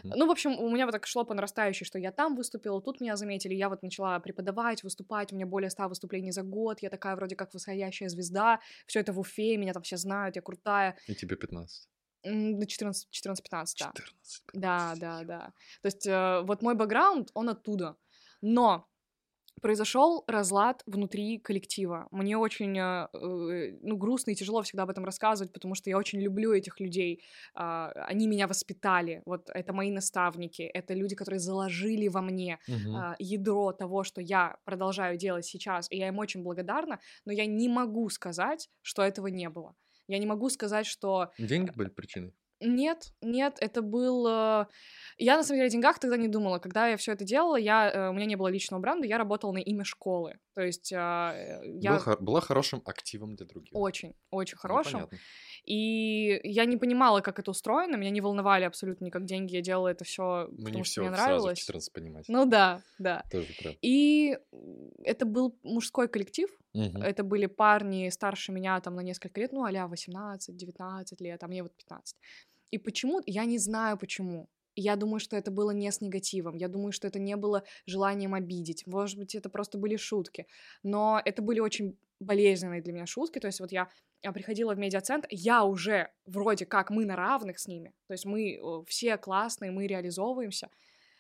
Мгм. Ну, в общем, у меня вот так шло по нарастающей, что я там выступила, тут меня заметили, я вот начала преподавать, выступать, у меня более 100 выступлений за год, я такая вроде как восходящая звезда, все это в Уфе, меня там все знают, я крутая. И тебе 15. До 14 14-15, да. 14. Да, 15, да, ё. да. То есть э, вот мой бэкграунд, он оттуда. Но произошел разлад внутри коллектива. Мне очень, э, э, ну, грустно и тяжело всегда об этом рассказывать, потому что я очень люблю этих людей. А, Они меня воспитали. Вот это мои наставники, это люди, которые заложили во мне а, ядро того, что я продолжаю делать сейчас, и я им очень благодарна, но я не могу сказать, что этого не было. Я не могу сказать, что Деньги были причиной? нет, нет, это был... э, Я, на самом деле, о деньгах тогда не думала. Когда я все это делала, я... э, у меня не было личного бренда, я работала на имя школы. То есть а, э, я Был Была хорошим активом для других. очень, очень Ну, хорошим. понятно. И я не понимала, как это устроено, меня не волновали абсолютно никак деньги, я делала это все, Ну, не потому что все мне сразу в нравилось. 14 понимать. Ну да, да. Тоже правда. И это был мужской коллектив, Мгм. это были парни старше меня там на несколько лет, ну, а 18-19 лет, а мне вот 15. И почему, я не знаю почему. Я думаю, что это было не с негативом. Я думаю, что это не было желанием обидеть. Может быть, это просто были шутки. Но это были очень болезненные для меня шутки. То есть вот я приходила в медиацентр, я уже вроде как мы на равных с ними. То есть мы э, все классные, мы реализовываемся.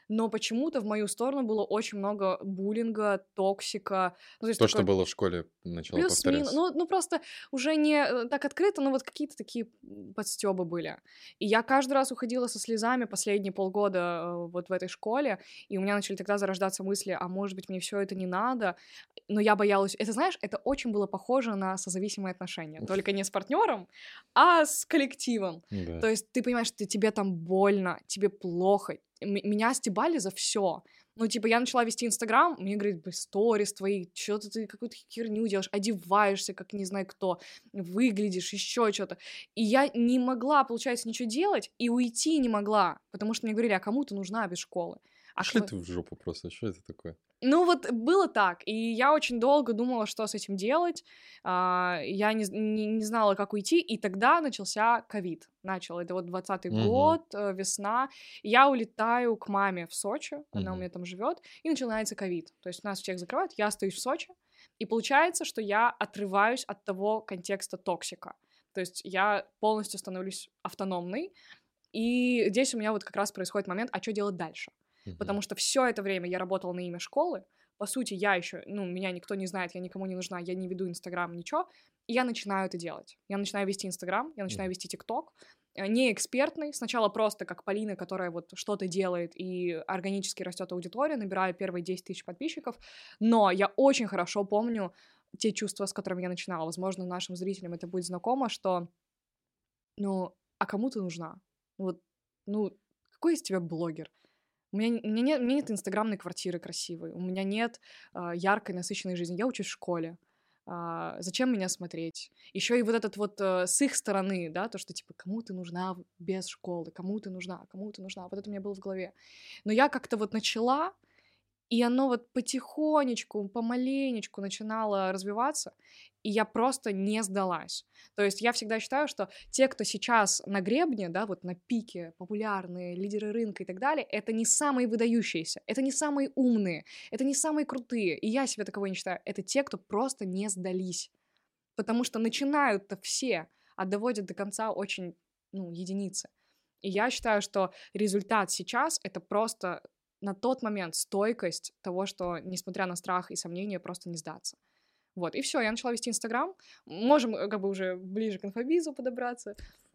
Но почему-то в мою сторону было очень много буллинга, токсика. Ну, то есть То, что было в школе, начало Плюс-минус. повторяться. Ну, ну, просто уже не э, так открыто, но вот какие-то такие подстебы были. И я каждый раз уходила со слезами последние полгода э, вот в этой школе, и у меня начали тогда зарождаться мысли, а может быть, мне все это не надо. Но я боялась... Это, знаешь, это очень было похоже на созависимые отношения. Только не с партнером, а с коллективом. Да. То есть ты понимаешь, что тебе там больно, тебе плохо. Меня стебали за все. Ну, типа, я начала вести Инстаграм, мне говорят, «Блин, сторис твои, что-то ты какую-то херню делаешь, одеваешься, как не знаю кто, выглядишь, еще что-то. И я не могла, получается, ничего делать, и уйти не могла, потому что мне говорили, а кому ты нужна без школы? А Пошли ква- ты в жопу просто, что это такое? Ну вот было так, и я очень долго думала, что с этим делать. А, я не, не, не знала, как уйти, и тогда начался ковид. Начал, это вот 20 Мгм. год, э, весна. Я улетаю к маме в Сочи, она у меня там живет, и начинается ковид. То есть нас всех закрывают, я остаюсь в Сочи, и получается, что я отрываюсь от того контекста токсика. То есть я полностью становлюсь автономной, и здесь у меня вот как раз происходит момент, а что делать дальше? Потому что все это время я работала на имя школы. По сути, я еще, ну, меня никто не знает, я никому не нужна, я не веду Инстаграм, ничего. И я начинаю это делать. Я начинаю вести Инстаграм, я начинаю вести ТикТок. Э, Не экспертный, сначала просто как Полина, которая вот что-то делает и органически растет аудитория, набираю первые 10 тысяч подписчиков. Но я очень хорошо помню те чувства, с которыми я начинала. Возможно, нашим зрителям это будет знакомо, что, ну, а кому ты нужна? Вот, ну, какой из тебя блогер? У меня, у меня нет, у меня нет инстаграмной квартиры красивой, у меня нет а, яркой, насыщенной жизни. Я учусь в школе. а, зачем меня смотреть? Еще и вот этот вот э, с их стороны, да, то, что типа кому ты нужна без школы, кому ты нужна, кому ты нужна, вот это у меня было в голове. Но я как-то вот начала, и оно вот потихонечку, помаленечку начинало развиваться, и я просто не сдалась. То есть я всегда считаю, что те, кто сейчас на гребне, да, вот на пике, популярные, лидеры рынка и так далее, это не самые выдающиеся, это не самые умные, это не самые крутые, и я себя таковой не считаю. Это те, кто просто не сдались. Потому что начинают-то все, а доводят до конца очень, ну, единицы. И я считаю, что результат сейчас — это просто на тот момент стойкость того, что, несмотря на страх и сомнения, просто не сдаться. Вот, и все, я начала вести Инстаграм. Можем э, как бы уже ближе к инфобизу подобраться.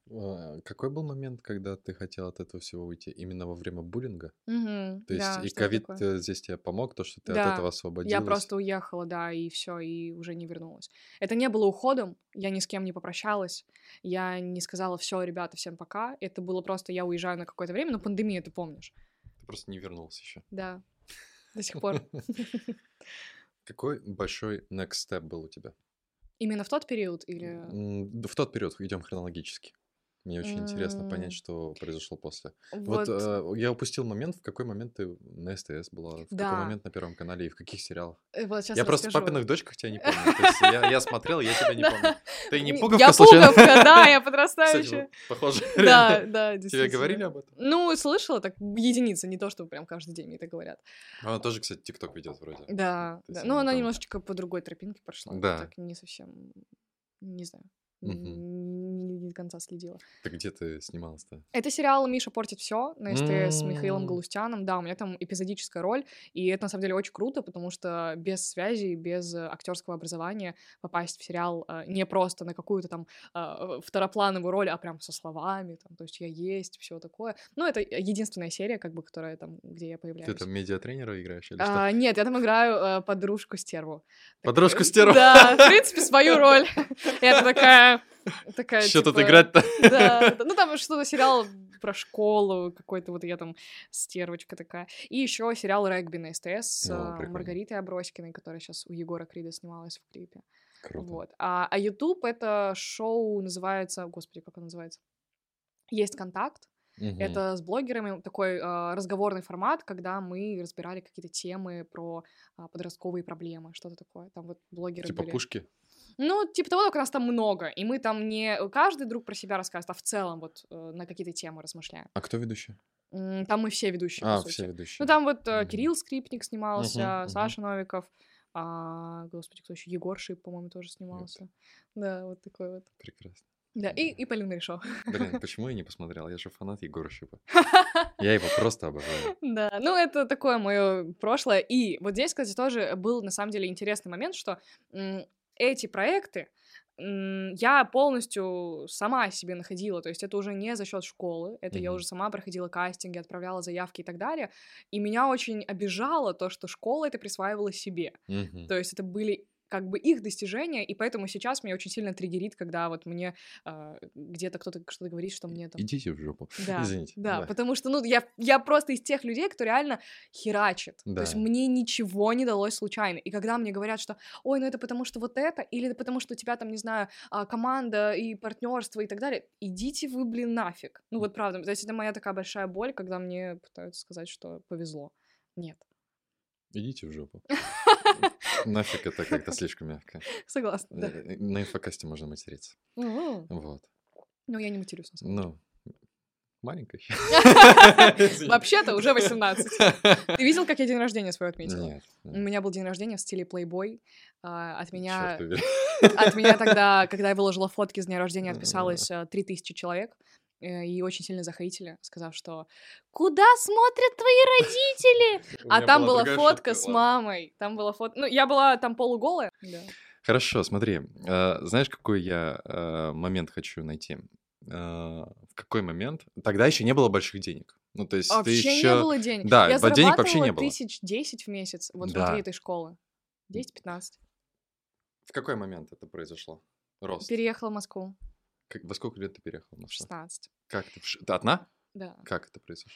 А, Какой был момент, когда ты хотел от этого всего уйти? Именно во время буллинга? Мгм, То есть да, и ковид э, здесь тебе помог, то, что ты от Да, этого освободилась? Я просто уехала, да, и все, и уже не вернулась. Это не было уходом, я ни с кем не попрощалась, я не сказала все, ребята, всем пока. Это было просто я уезжаю на какое-то время, но пандемия, ты помнишь? Ты просто не вернулся еще. Да, до сих пор. <laughs> Какой большой next step был у тебя? Именно в тот период или... В тот период, идем хронологически. Мне очень интересно М. понять, что произошло после. Вот, Вот э, я упустил момент, в какой момент ты на СТС была, в какой Да. момент на Первом канале и в каких сериалах. э, вот я просто в расскажу. папиных дочках тебя не <laughs> помню. То есть я, я смотрел, я тебя не помню. Ты не пуговка Я случайно? пуговка, да, я <laughs> подрастающая. похоже. <laughs> Да, да, Тебе говорили об этом? Ну, слышала, так единицы, не то, что прям каждый день мне это говорят. Она тоже, кстати, ТикТок ведет вроде. Да, Ну, она немножечко по другой тропинке прошла. Да. Так не совсем, не знаю, Мгм. не, не до конца следила. Ты где ты снималась-то? Это сериал «Миша портит все» на СТС с Михаилом. Галустяном. Да, у меня там эпизодическая роль, и это на самом деле очень круто, потому что без связи, без актерского образования попасть в сериал э, не просто на какую-то там э, второплановую роль, а прям со словами, там, то есть я есть, все такое. Ну, это единственная серия, как бы, которая там, где я появляюсь. Ты там медиатренера играешь или что? А, нет, я там играю э, подружку стерву. Так, Подружку э, стерву? Да, в принципе, свою роль. <laughs> Я такая... <laughs> такая Что тут типа, играть-то? Да, <laughs> да, ну там что-то сериал про школу, какой-то вот я там стервочка такая. И еще сериал «Регби» на СТС с О, э, прикольно. Маргаритой Аброськиной, которая сейчас у Егора Крида снималась в клипе. Круто. Вот. А, а YouTube — это шоу, называется... Господи, как оно называется? Есть контакт. Мгм. Это с блогерами такой а, разговорный формат, когда мы разбирали какие-то темы про а, подростковые проблемы, что-то такое. Там вот блогеры Типа были. пушки? Ну, типа того, только нас там много, и мы там не каждый друг про себя рассказывает, а в целом вот э, на какие-то темы размышляем. А кто ведущий? Там мы все ведущие, А, по сути. все ведущие. Ну, там вот Мгм. Кирилл Скрипник снимался, мгм. Саша Новиков, а, господи, кто еще? Егор Шип, по-моему, тоже снимался. Да, вот такой вот. Прекрасно. Да, и, и Полина Решо. Блин, почему я не посмотрел? Я же фанат Егора Шипа. <laughs> Я его просто обожаю. Да, ну это такое мое прошлое. И вот здесь, кстати, тоже был на самом деле интересный момент, что эти проекты я полностью сама себе находила, то есть это уже не за счет школы, это я Мгм. уже сама проходила кастинги, отправляла заявки и так далее, и меня очень обижало то, что школа это присваивала себе, Мгм. то есть это были как бы их достижения, и поэтому сейчас меня очень сильно триггерит, когда вот мне а, где-то кто-то что-то говорит, что мне там Идите в жопу. <laughs> да, Извините. Да, потому что, ну, я, я просто из тех людей, кто реально херачит. То есть Да. мне ничего не далось случайно. И когда мне говорят, что, ой, ну это потому что вот это, или потому что у тебя там, не знаю, а, команда и партнерство и так далее, идите вы, блин, нафиг. Ну вот правда, то есть это моя такая большая боль, когда мне пытаются сказать, что повезло. Нет. Идите в жопу. <laughs> Нафиг это как-то слишком мягко. <laughs> Согласна, да. Э, На инфокасте можно материться. Вот. Ну, я не матерюсь, на самом деле. Ну, маленькая. <laughs> Вообще-то уже 18. <laughs> Ты видел, как я день рождения свой отметила? Нет. У меня был день рождения в стиле Playboy. а, От меня. От меня тогда, когда я выложила фотки с дня рождения, отписалось э, 3000 человек. Э, И очень сильно захейтили, сказав, что «Куда смотрят твои родители?» <laughs> А там была фотка с мамой. Там была фото... Ну, я была там полуголая. Хорошо, смотри. э, Знаешь, какой я э, момент хочу найти? В какой момент? Тогда еще не было больших денег. Ну, то есть ты Вообще не еще... было денег. Да, я денег вообще не было. тысяч десять в месяц вот Да. внутри этой школы. 10-15. В какой момент это произошло? Рост. Переехала в Москву. Как- Во сколько лет ты переехала в Москву? 16. Как ты? в Ты одна? Да. Как это произошло?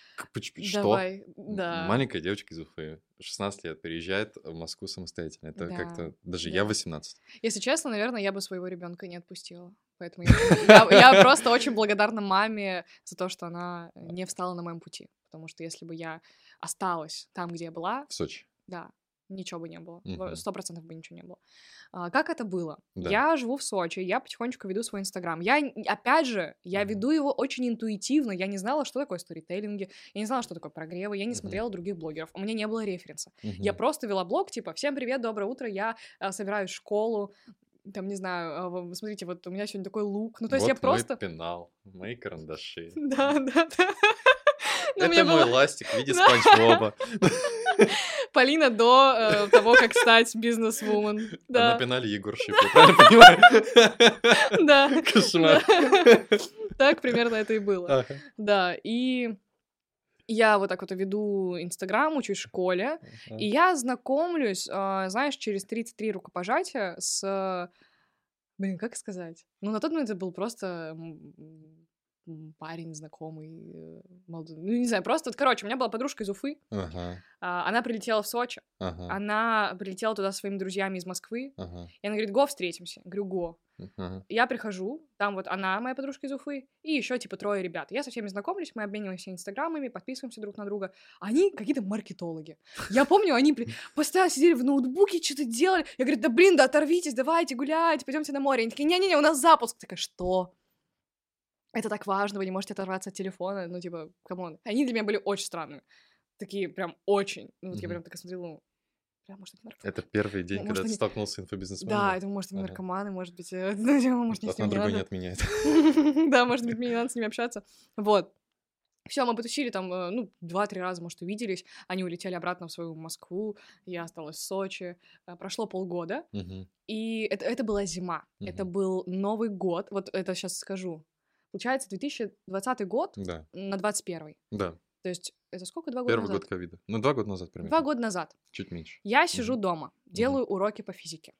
Что? Давай, да. Маленькая девочка из Уфы, 16 лет, переезжает в Москву самостоятельно. Это Да, как-то... Даже да. я 18. Если честно, наверное, я бы своего ребенка не отпустила. Поэтому я, я- я просто очень благодарна маме за то, что она не встала на моем пути. Потому что если бы я осталась там, где я была, В Сочи. да, ничего бы не было. Сто процентов бы ничего не было. А, как это было? Да. Я живу в Сочи, я потихонечку веду свой Инстаграм. Я, опять же, я Мгм. веду его очень интуитивно. Я не знала, что такое сторителлинги, я не знала, что такое прогревы, я не Мгм. смотрела других блогеров. У меня не было референса. Я Мгм. просто вела блог, типа, всем привет, доброе утро, я а, собираюсь в школу, там, не знаю, в- смотрите, вот у меня сегодня такой лук. Ну, то есть я Вот мой просто... пенал, мои карандаши. <laughs> Да, да, да. <laughs> Это мой ластик в виде. <laughs> Спанч. <laughs> Полина до э, того, как стать бизнес-вумен. Да, пенале Егор Шип, я правильно понимаю? <laughs> да. <laughs> Кошмар. Так примерно это и было. Да, и я вот так вот веду Инстаграм, учусь в школе, и я знакомлюсь, а, знаешь, через 33 рукопожатия с... Блин, как сказать? Ну, на тот момент это был просто парень знакомый, э, молодой. Ну, не знаю, просто... вот, Короче, у меня была подружка из Уфы, Ага, а, она прилетела в Сочи, ага, она прилетела туда со своими друзьями из Москвы, ага, и она говорит, го, встретимся. Я говорю, го. ага. Я прихожу, там вот она, моя подружка из Уфы, и еще типа трое ребят. Я со всеми знакомлюсь, мы обмениваемся инстаграмами, подписываемся друг на друга. Они какие-то маркетологи. Я помню, они постоянно сидели в ноутбуке, что-то делали. Я говорю, да блин, да оторвитесь, давайте гулять, пойдемте на море. Они такие, не-не-не, у нас запуск. Такая, что? Это так важно, вы не можете оторваться от телефона, ну, типа, come on. Они для меня были очень странными. Такие прям очень. Ну, вот я Мгм. прям такая смотрела, ну, прям, может, это наркоманы. Это первый день, Может, когда ты они- столкнулся с инфобизнесменом? Да, это может быть Ага. наркоманы, может быть, э, <laughs> может, мне с ним не другое не отменяет. <laughs> Да, может быть, <laughs> мне не надо с ними общаться. Вот. Все, мы потусили там, э, ну, два-три раза, может, увиделись. Они улетели обратно в свою Москву, я осталась в Сочи. Э, Прошло полгода, Мгм. и это, это была зима. Это Мгм. был Новый год. Вот это сейчас скажу. Получается, 2020 год Да, на 21 да. То есть это сколько? Два года Первый назад? год ковида. Ну, два года назад примерно. Два года назад. Чуть меньше. Я сижу дома, делаю уроки по физике.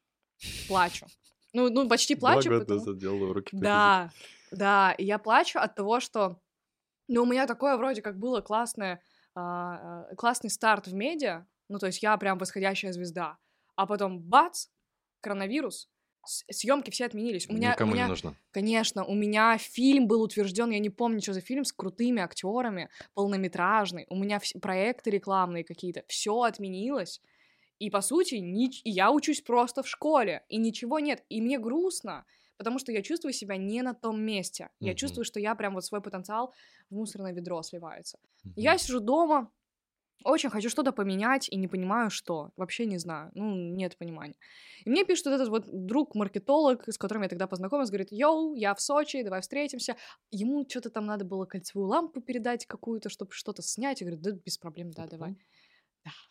Плачу. Ну, ну почти плачу, Два года потому- назад делал уроки по Да, да, и я плачу от того, что, ну, у меня такое вроде как было классное, а, а, классный старт в медиа, ну, то есть я прям восходящая звезда, а потом бац, коронавирус, съемки все отменились. У меня, у Никому меня, не нужно. конечно, у меня фильм был утвержден, я не помню, что за фильм, с крутыми актерами, полнометражный, у меня проекты рекламные какие-то, все отменилось. И, по сути, нич- и я учусь просто в школе, и ничего нет. И мне грустно, потому что я чувствую себя не на том месте. Я Мгм. чувствую, что я прям вот свой потенциал в мусорное ведро сливается. Мгм. Я сижу дома, очень хочу что-то поменять и не понимаю, что. Вообще не знаю. Ну, нет понимания. И мне пишет вот этот вот друг-маркетолог, с которым я тогда познакомилась, говорит, yo, я в Сочи, давай встретимся. Ему что-то там надо было кольцевую лампу передать какую-то, чтобы что-то снять. Я говорю, да, без проблем, да, давай. Мгм.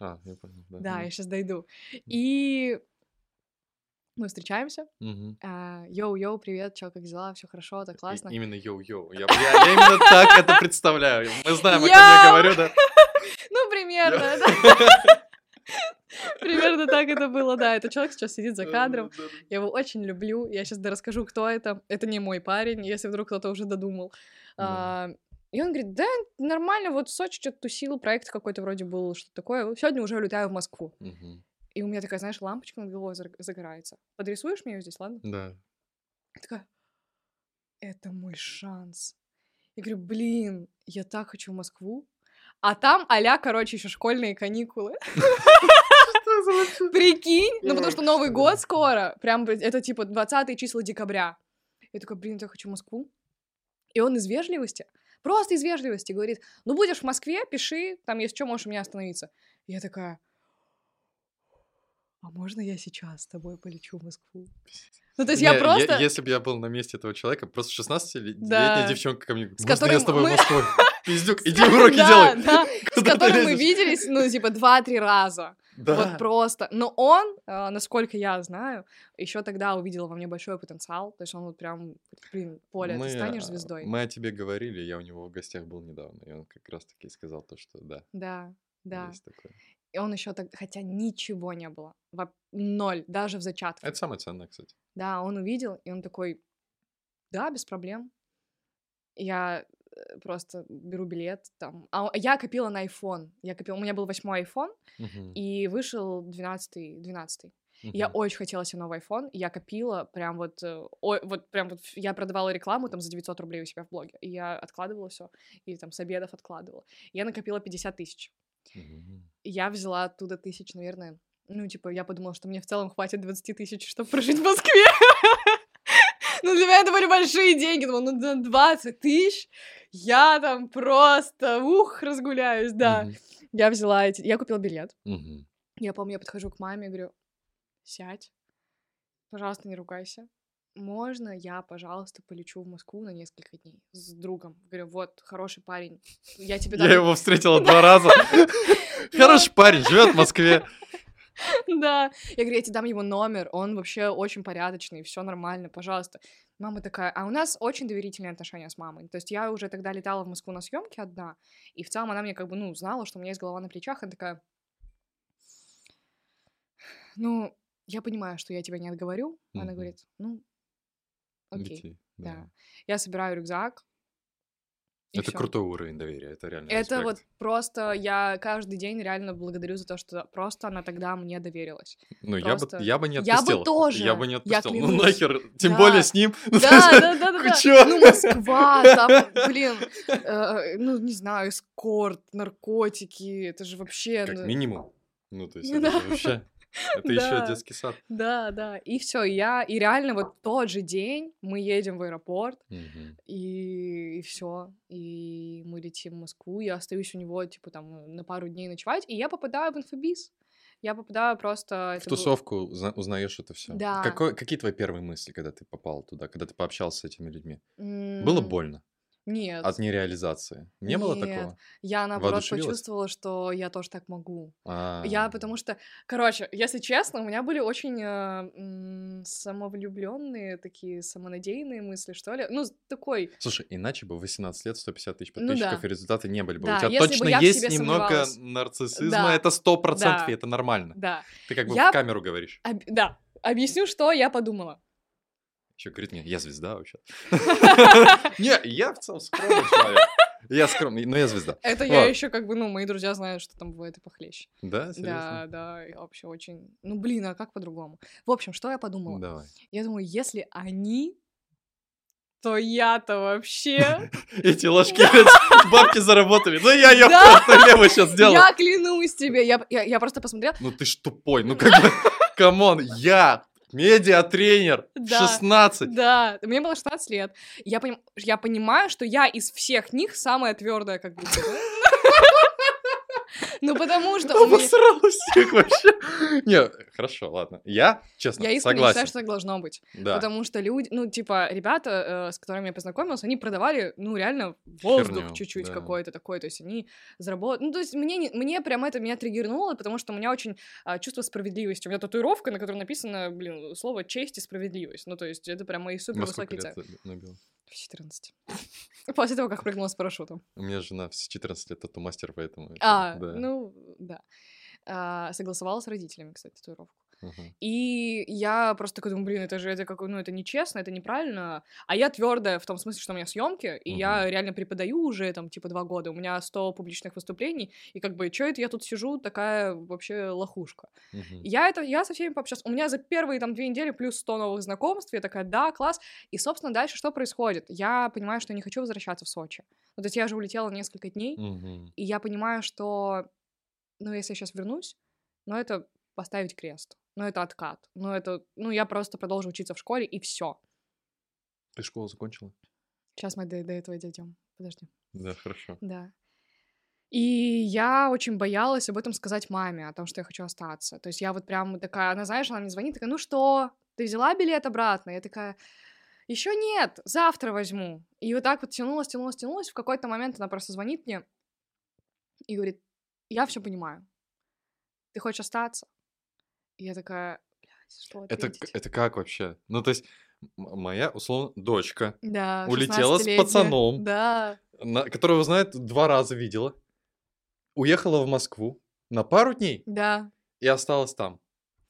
А, я понял. Да, Да, я сейчас дойду. И мы встречаемся. Мгм. а, Йоу-йоу, привет, чё, как дела? Все хорошо, так И- классно. Именно йоу-йоу. Я, я- я именно так это представляю. Мы знаем, о Yo! я говорю, да? Ну, примерно, да. <laughs> Примерно так это было, да. Этот человек сейчас сидит за кадром. Я его очень люблю. Я сейчас расскажу, кто это. Это не мой парень, если вдруг кто-то уже додумал. А, И он говорит, да, нормально, вот в Сочи что-то тусил, проект какой-то вроде был, что такое. Сегодня уже улетаю в Москву. И у меня такая, знаешь, лампочка над головой заг- загорается. Подрисуешь мне ее здесь, ладно? Да. Я такая, это мой шанс. Я говорю, блин, я так хочу в Москву. А там а короче, еще школьные каникулы. <laughs> Прикинь? Ну, потому что Новый год скоро. Прям это типа 20 числа декабря. Я такая, блин, я хочу Москву. И он из вежливости, просто из вежливости говорит, ну, будешь в Москве, пиши, там, если что, можешь у меня остановиться. Я такая, а можно я сейчас с тобой полечу в Москву? Ну, то есть я Не, просто... Если бы я был на месте этого человека, просто 16-летняя Да. девчонка ко мне С можно я с тобой мы- в Москву? <laughs> Пиздюк, иди уроки делай. с которым мы виделись, ну, типа, два-три раза. Да. Вот просто. Но он, а, насколько я знаю, еще тогда увидел во мне большой потенциал. То есть он вот прям, блин, Поля, Мы, ты станешь а, звездой. Мы о тебе говорили, я у него в гостях был недавно, и он как раз-таки сказал то, что да, Да, да. есть такое. И он еще так, хотя ничего не было. Во- Ноль, даже в зачатке. Это самое ценное, кстати. Да, он увидел, и он такой, да, без проблем. Я э, просто беру билет там. А я копила на iPhone. Я копила, у меня был восьмой iPhone, Мгм, и вышел 12 12 Я мгм. очень хотела себе новый iPhone, я копила прям вот, э, ой, вот прям вот, я продавала рекламу там за 900 рублей у себя в блоге, и я откладывала все, и там с обедов откладывала. Я накопила 50 тысяч. И я взяла оттуда тысяч, наверное, ну, типа, я подумала, что мне в целом хватит 20 тысяч, чтобы прожить в Москве. <laughs> Это были большие деньги. Думала, ну, на 20 тысяч я там просто, ух, разгуляюсь, да. Мгм. Я взяла эти, я купила билет. Мгм. Я помню, я подхожу к маме и говорю, сядь, пожалуйста, не ругайся. Можно я, пожалуйста, полечу в Москву на несколько дней с другом? Говорю, вот, хороший парень, я тебе. Я его встретила <laughs> два раза. <laughs> Хороший парень, живет в Москве. <laughs> Да. Я говорю, я тебе дам его номер, он вообще очень порядочный, все нормально, пожалуйста. Мама такая, а у нас очень доверительные отношения с мамой. То есть я уже тогда летала в Москву на съемки одна, и в целом она мне как бы, ну, знала, что у меня есть голова на плечах, она такая, ну, я понимаю, что я тебя не отговорю. Она говорит, ну, окей, Лети, да. Я собираю рюкзак. Это всё. крутой уровень доверия, это реально Это респект. вот просто я каждый день реально благодарю за то, что просто она тогда мне доверилась. Ну, я бы, просто- я бы не Я бы отпустил. тоже, Я бы не отпустил. Ну, нахер, тем Да. более с ним. <laughs> Ну, Да, есть, да, <laughs> да, да, да. Ну, Москва, там, <laughs> блин, э, ну, не знаю, эскорт, наркотики, это же вообще... Как ну, минимум. Ну, то есть, это вообще... Это еще детский сад. Да, да, и все, я, и реально вот тот же день мы едем в аэропорт, и, все, и мы летим в Москву, я остаюсь у него, типа, там, на пару дней ночевать, и я попадаю в инфобиз. Я попадаю просто... В было- тусовку узна- узнаешь это все. Да. какие твои первые мысли, когда ты попал туда, когда ты пообщался с этими людьми? Было больно Нет. от нереализации? Не было Нет. такого? Я, наоборот, почувствовала, что я тоже так могу. А, Я потому что, короче, если честно, у меня были очень э, м, самовлюбленные, такие самонадеянные мысли, что ли. Ну, такой, Слушай, иначе бы в 18 лет 150 тысяч Ну подписчиков да. и результаты не были бы. Да, У тебя бы точно в есть немного нарциссизма, Да. это 100%, Да. и это нормально. да. Ты как бы Я- в камеру говоришь. Об- да, объясню, что я подумала. Еще говорит мне, я звезда вообще. <laughs> Не, я в целом скромный человек. Я скромный, но я звезда. Это я еще как бы, ну, мои друзья знают, что там бывает и похлеще. Да, Да, серьезно? да, я вообще очень... Ну, блин, а как по-другому? В общем, что я подумала? Давай. Я думаю, если они, то я-то вообще... <laughs> Эти лошки <laughs> бабки заработали. Ну я ее Да. просто лево сейчас сделал. Я клянусь тебе, я просто посмотрела, Ну ты ж тупой, ну как бы, come on, я медиатренер, Да. 16. Да, мне было 16 лет. Я, поним- я понимаю, что я из всех них самая твердая, как будто бы. Ну, потому что у меня- Обосрала всех вообще. Не, хорошо, ладно. Я, честно, я искренне согласен. считаю, что так должно быть. Да. Потому что люди, ну, типа, ребята, э, с которыми я познакомилась, они продавали, ну, реально воздух чуть-чуть да. какой-то такой. То есть они заработали... Ну, то есть мне, не- мне прям это меня триггернуло, потому что у меня очень а, чувство справедливости. У меня татуировка, на которой написано, блин, слово «честь» и «справедливость». Ну, то есть это прям мои супер высокие цели. В 14. После того, как прыгнула с парашютом. У меня жена в 14 лет тату-мастер, поэтому... это- А, да. ну, да. А, согласовала с родителями, кстати, татуировку. И я просто такой думаю, блин, это же это как, ну, это нечестно, это неправильно. А я твердая в том смысле, что у меня съемки, и я реально преподаю уже там типа два года. У меня 100 публичных выступлений, и как бы, что это я тут сижу, такая вообще лохушка. Я это, я со всеми пообщалась. У меня за первые там две недели плюс 100 новых знакомств. Я такая, да, класс. И, собственно, дальше что происходит? Я понимаю, что я не хочу возвращаться в Сочи. Ну, то есть я же улетела несколько дней, и я понимаю, что, ну, если я сейчас вернусь, ну, это поставить крест. Ну, это откат. Ну, это, ну, я просто продолжу учиться в школе, и все. Ты школу закончила? Сейчас мы до, до этого дойдем. Подожди. Да, хорошо. Да. И я очень боялась об этом сказать маме, о том, что я хочу остаться. То есть я вот прям такая, она, знаешь, она мне звонит, такая, ну что, ты взяла билет обратно? Я такая, еще нет, завтра возьму. И вот так вот тянулась, тянулась, тянулась. В какой-то момент она просто звонит мне и говорит, я все понимаю. Ты хочешь остаться? И я такая, блядь, что Это, ответить? это как вообще? Ну, то есть, моя, условно, дочка, Да, улетела с 16-летняя. пацаном. Да, на- которого знает, два раза видела, уехала в Москву на пару дней да. и осталась там.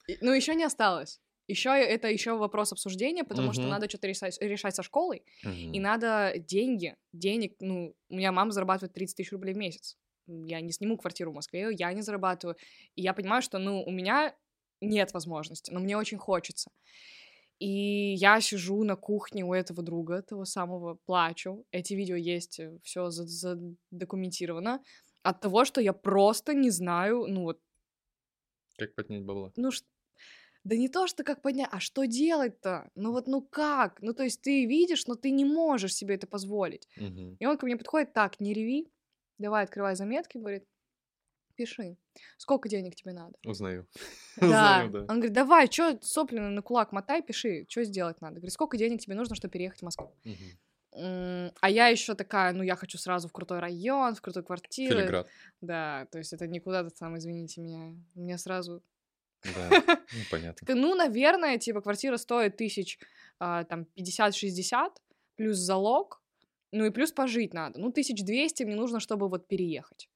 И- Ну, еще не осталось. Еще это еще вопрос обсуждения, потому что Мгм. надо что-то решать, решать со школой, и Мгм. надо деньги, денег, ну, у меня мама зарабатывает 30 тысяч рублей в месяц. Я не сниму квартиру в Москве, я не зарабатываю. И я понимаю, что, ну, у меня нет возможности, но мне очень хочется. И я сижу на кухне у этого друга, того самого, плачу. Эти видео есть, все задокументировано. От того, что я просто не знаю, ну вот, Как поднять бабла? ну ш- да не то, что как поднять, а что делать-то? Ну вот, ну как? Ну то есть ты видишь, но ты не можешь себе это позволить. Мгм. И он ко мне подходит, так, не реви, давай открывай заметки, говорит, пиши, сколько денег тебе надо. Узнаю. <laughs> Да. Узнаю, да. Он говорит, давай, что сопли на кулак мотай, пиши, что сделать надо. Говорит, сколько денег тебе нужно, чтобы переехать в Москву? М, А я еще такая, ну я хочу сразу в крутой район, в крутой квартиру. Филиград. Да, то есть это не куда-то там, извините меня. Мне сразу... Да, <laughs> ну, понятно. Ну, наверное, типа квартира стоит тысяч а, там 50-60, плюс залог, ну и плюс пожить надо. Ну, 1200 мне нужно, чтобы вот переехать.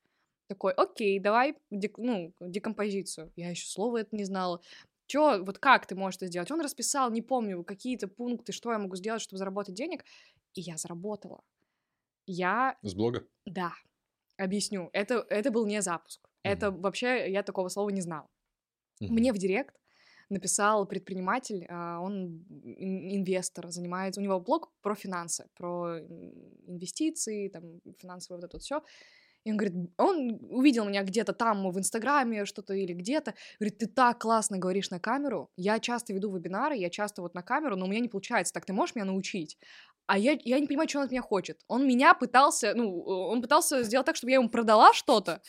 Такой, окей, давай, дек- ну, декомпозицию. Я еще слова это не знала. Чё, вот как ты можешь это сделать? Он расписал, не помню, какие-то пункты, что я могу сделать, чтобы заработать денег, и я заработала. Я С блога? да, объясню. Это, это был не запуск. Это вообще, я такого слова не знала. Мгм. Мне в директ написал предприниматель, а, он ин- инвестор, занимается, у него блог про финансы, про инвестиции, там, финансовое вот это вот все. И он говорит, он увидел меня где-то там в Инстаграме что-то или где-то, говорит, ты так классно говоришь на камеру, я часто веду вебинары, я часто вот на камеру, но у меня не получается, так ты можешь меня научить? А я, я не понимаю, что он от меня хочет. Он меня пытался, ну, он пытался сделать так, чтобы я ему продала что-то,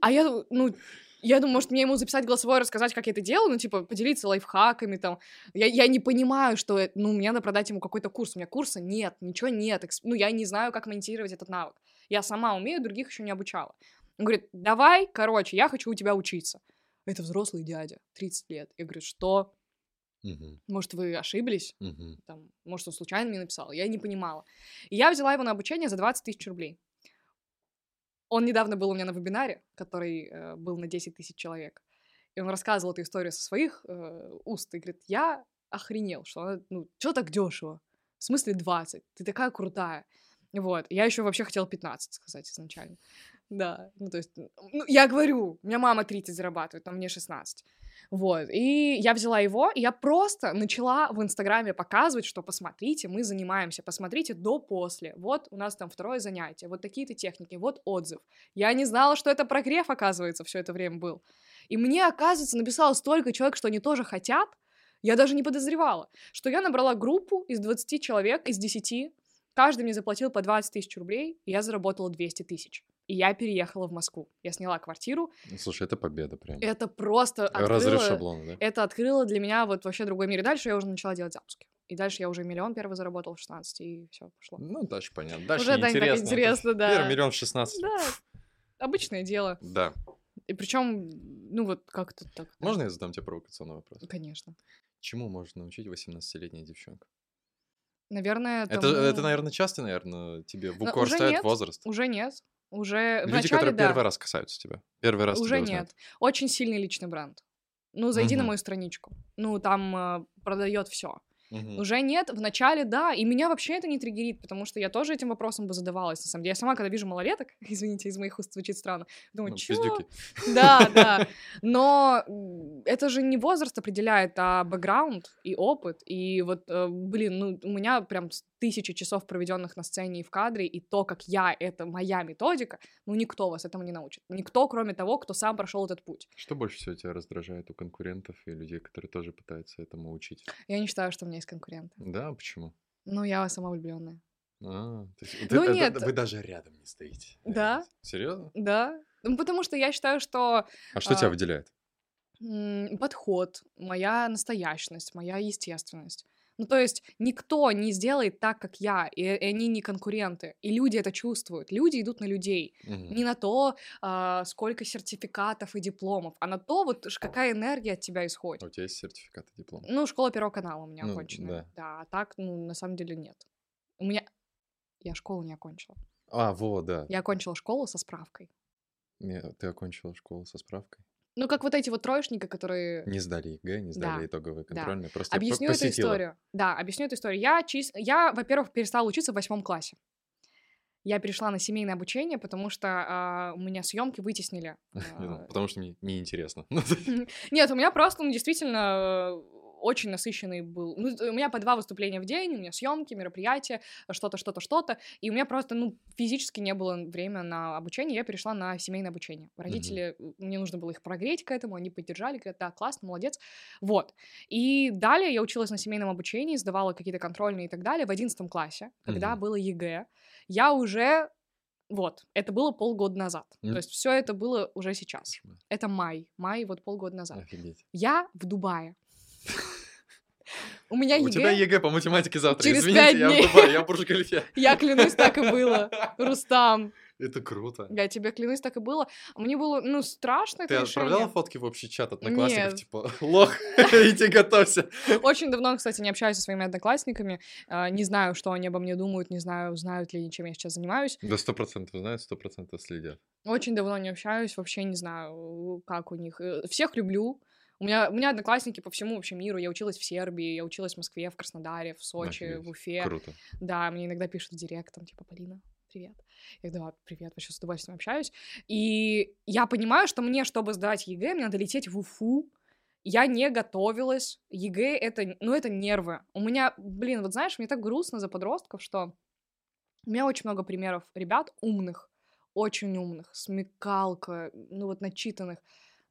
а я, ну, я думаю, может, мне ему записать голосовое, рассказать, как я это делаю, ну, типа, поделиться лайфхаками, там. Я, я не понимаю, что, это- ну, мне надо продать ему какой-то курс. У меня курса нет, ничего нет. Ну, я не знаю, как монетизировать этот навык. Я сама умею, других еще не обучала. Он говорит, давай, короче, я хочу у тебя учиться. Это взрослый дядя, 30 лет. Я говорю, что? Мгм. Может, вы ошиблись? Мгм. Там, может, он случайно мне написал. Я не понимала. И я взяла его на обучение за 20 тысяч рублей. Он недавно был у меня на вебинаре, который э, был на 10 тысяч человек. И он рассказывал эту историю со своих э, уст. И говорит, я охренел, что она, ну, что так дешево? В смысле 20? Ты такая крутая. Вот. Я еще вообще хотела 15 сказать изначально. Да, ну то есть, ну, я говорю, у меня мама 30 зарабатывает, а мне 16. Вот, и я взяла его, и я просто начала в Инстаграме показывать, что посмотрите, мы занимаемся, посмотрите до-после, вот у нас там второе занятие, вот такие-то техники, вот отзыв. Я не знала, что это прогрев, оказывается, все это время был. И мне, оказывается, написало столько человек, что они тоже хотят, я даже не подозревала, что я набрала группу из 20 человек, из 10, каждый мне заплатил по 20 тысяч рублей, и я заработала 200 тысяч. И я переехала в Москву. Я сняла квартиру. Ну, Слушай, это победа прям. Это просто Разрыв открыло- шаблона, да? это открыло для меня вот вообще другой мир. И дальше я уже начала делать запуски. И дальше я уже миллион первый заработал в 16, и все пошло. Ну, дальше понятно. Дальше Уже, да, так интересно. интересно, <laughs> да. Первый миллион в 16. Да, обычное дело. Да. И причем, ну вот как-то так. Можно я задам тебе провокационный вопрос? Конечно. Чему может научить 18-летняя девчонка? Наверное, Это, тому- это, наверное, часто, наверное, тебе в укор уже ставят нет. возраст. Уже нет. Уже Люди, начале, которые да. первый раз касаются тебя. Первый раз Уже тебя узнают. нет. Очень сильный личный бренд. Ну, зайди на Мгм. мою страничку. Ну, там э, продает все. Мгм. Уже нет, в начале да, и меня вообще это не триггерит, потому что я тоже этим вопросом бы задавалась, на самом деле. Я сама, когда вижу малолеток, <laughs> извините, из моих уст звучит странно, думаю, Ну, пиздюки. Да, да, <laughs> но это же не возраст определяет, а бэкграунд и опыт, и вот, э, блин, ну, у меня прям тысячи часов, проведенных на сцене и в кадре, и то, как я, это моя методика, ну, никто вас этому не научит. Никто, кроме того, кто сам прошел этот путь. Что больше всего тебя раздражает у конкурентов и людей, которые тоже пытаются этому учить? Я не считаю, что у есть конкуренты. Да, почему? Ну, я сама влюбленная. А, то есть Ну, ты- нет. Вы даже рядом не стоите. Да. Серьезно? Да, ну, потому что я считаю, что А что тебя А, выделяет? м, подход, моя настоящность, моя естественность. Ну, то есть никто не сделает так, как я, и, и они не конкуренты. И люди это чувствуют. Люди идут на людей. Мгм. Не на то, а, сколько сертификатов и дипломов, а на то, вот какая энергия от тебя исходит. А У тебя есть сертификат и диплом? Ну, школа Первого канала у меня Ну, оконченная. да. Да, а так, ну, на самом деле нет. У меня... Я школу не окончила. А, вот, да. Я окончила школу со справкой. Не, Ты окончила школу со справкой? Ну, как вот эти вот троечники, которые... Не сдали ЕГЭ, не сдали Да, итоговые да. контрольные, просто по- Объясню эту историю. Да, объясню эту историю. Я, чис... я во-первых, перестала учиться в восьмом классе. Я перешла на семейное обучение, потому что а, у меня съемки вытеснили. <laughs> А, Потому что мне неинтересно. <laughs> Нет, у меня просто, ну, действительно, э, очень насыщенный был. Ну, у меня по два выступления в день, у меня съемки, мероприятия, что-то, что-то, что-то. И у меня просто, ну, физически не было время на обучение, я перешла на семейное обучение. Родители, э, мне нужно было их прогреть к этому, они поддержали, говорят, да, классно, молодец. Вот. И далее я училась на семейном обучении, сдавала какие-то контрольные и так далее в одиннадцатом классе, когда Мгм. было ЕГЭ. Я уже... Вот, это было полгода назад. Мгм. То есть все это было уже сейчас. Кошмар. Это май. Май вот полгода назад. Офигеть. Я в Дубае. У меня У тебя ЕГЭ. ЕГЭ по математике завтра. Через Извините, я в дней. Дубае, я в Бурж-Халифе. <laughs> Я клянусь, так и было. <laughs> Рустам, Это круто. я тебе клянусь, так и было. Мне было, ну, страшно Ты это отправляла решение. фотки в общий чат одноклассников, Нет. типа, лох, <laughs> иди готовься. Очень давно, кстати, не общаюсь со своими одноклассниками. а, Не знаю, что они обо мне думают, не знаю, знают ли они, чем я сейчас занимаюсь. Да сто процентов знают, сто процентов следят. Очень давно не общаюсь, вообще не знаю, как у них. Э, Всех люблю. У меня, у меня одноклассники по всему вообще миру. Я училась в Сербии, я училась в Москве, в Краснодаре, в Сочи, Офигеть. в Уфе. Круто. Да, мне иногда пишут в директ, там, типа, Полина, привет. Я говорю, да, привет, вообще с удовольствием общаюсь. И я понимаю, что мне, чтобы сдать ЕГЭ, мне надо лететь в Уфу. Я не готовилась. ЕГЭ — это, ну, это нервы. У меня, блин, вот знаешь, мне так грустно за подростков, что у меня очень много примеров ребят умных, очень умных, смекалка, ну, вот начитанных,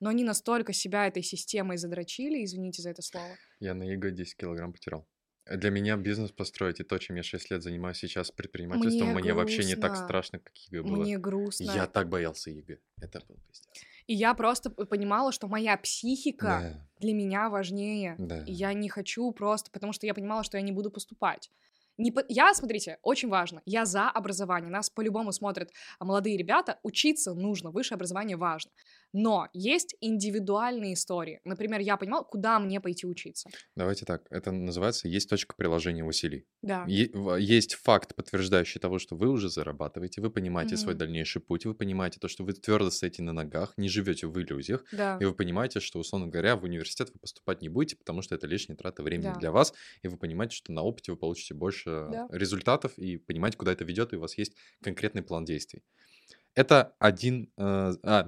но они настолько себя этой системой задрочили, извините за это слово. Я на ЕГЭ 10 килограмм потерял. Для меня бизнес построить и то, чем я 6 лет занимаюсь сейчас предпринимательством, мне, Мне вообще не так страшно, как ЕГЭ было. Мне грустно. Я так боялся ЕГЭ. Это был пиздец. И я просто понимала, что моя психика Да, для меня важнее. да. И я не хочу просто, потому что я понимала, что я не буду поступать. Не по- Я, смотрите, очень важно, я за образование. Нас по-любому смотрят а, молодые ребята. Учиться нужно, высшее образование важно. Но есть индивидуальные истории. Например, я понимала, куда мне пойти учиться. Давайте так. Это называется «Есть точка приложения усилий». Да. Е- Есть факт, подтверждающий того, что вы уже зарабатываете, вы понимаете свой Мгм. дальнейший путь, вы понимаете то, что вы твердо стоите на ногах, не живете в иллюзиях, Да. и вы понимаете, что, условно говоря, в университет вы поступать не будете, потому что это лишняя трата времени Да. для вас, и вы понимаете, что на опыте вы получите больше Да. результатов, и понимаете, куда это ведет, и у вас есть конкретный план действий. Это один, э, а,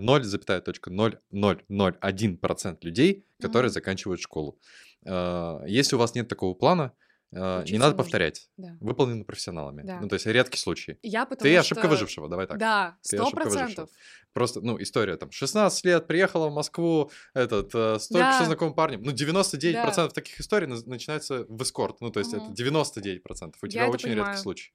0,00001% людей, которые Мгм. заканчивают школу. Э, Если у вас нет такого плана, э, не Учиться надо нужно. повторять. Да. Выполнено профессионалами. Да. Ну, то есть редкий случай. Я потому Ты что... ошибка выжившего, давай так. Да, сто процентов. Просто, ну, история там, 16 лет, приехала в Москву, этот, э, столько Да. со знакомым парнем. Ну, 99% таких историй начинается в эскорт. Ну, то есть это Мгм. 99%. У Я тебя это очень редкий случай.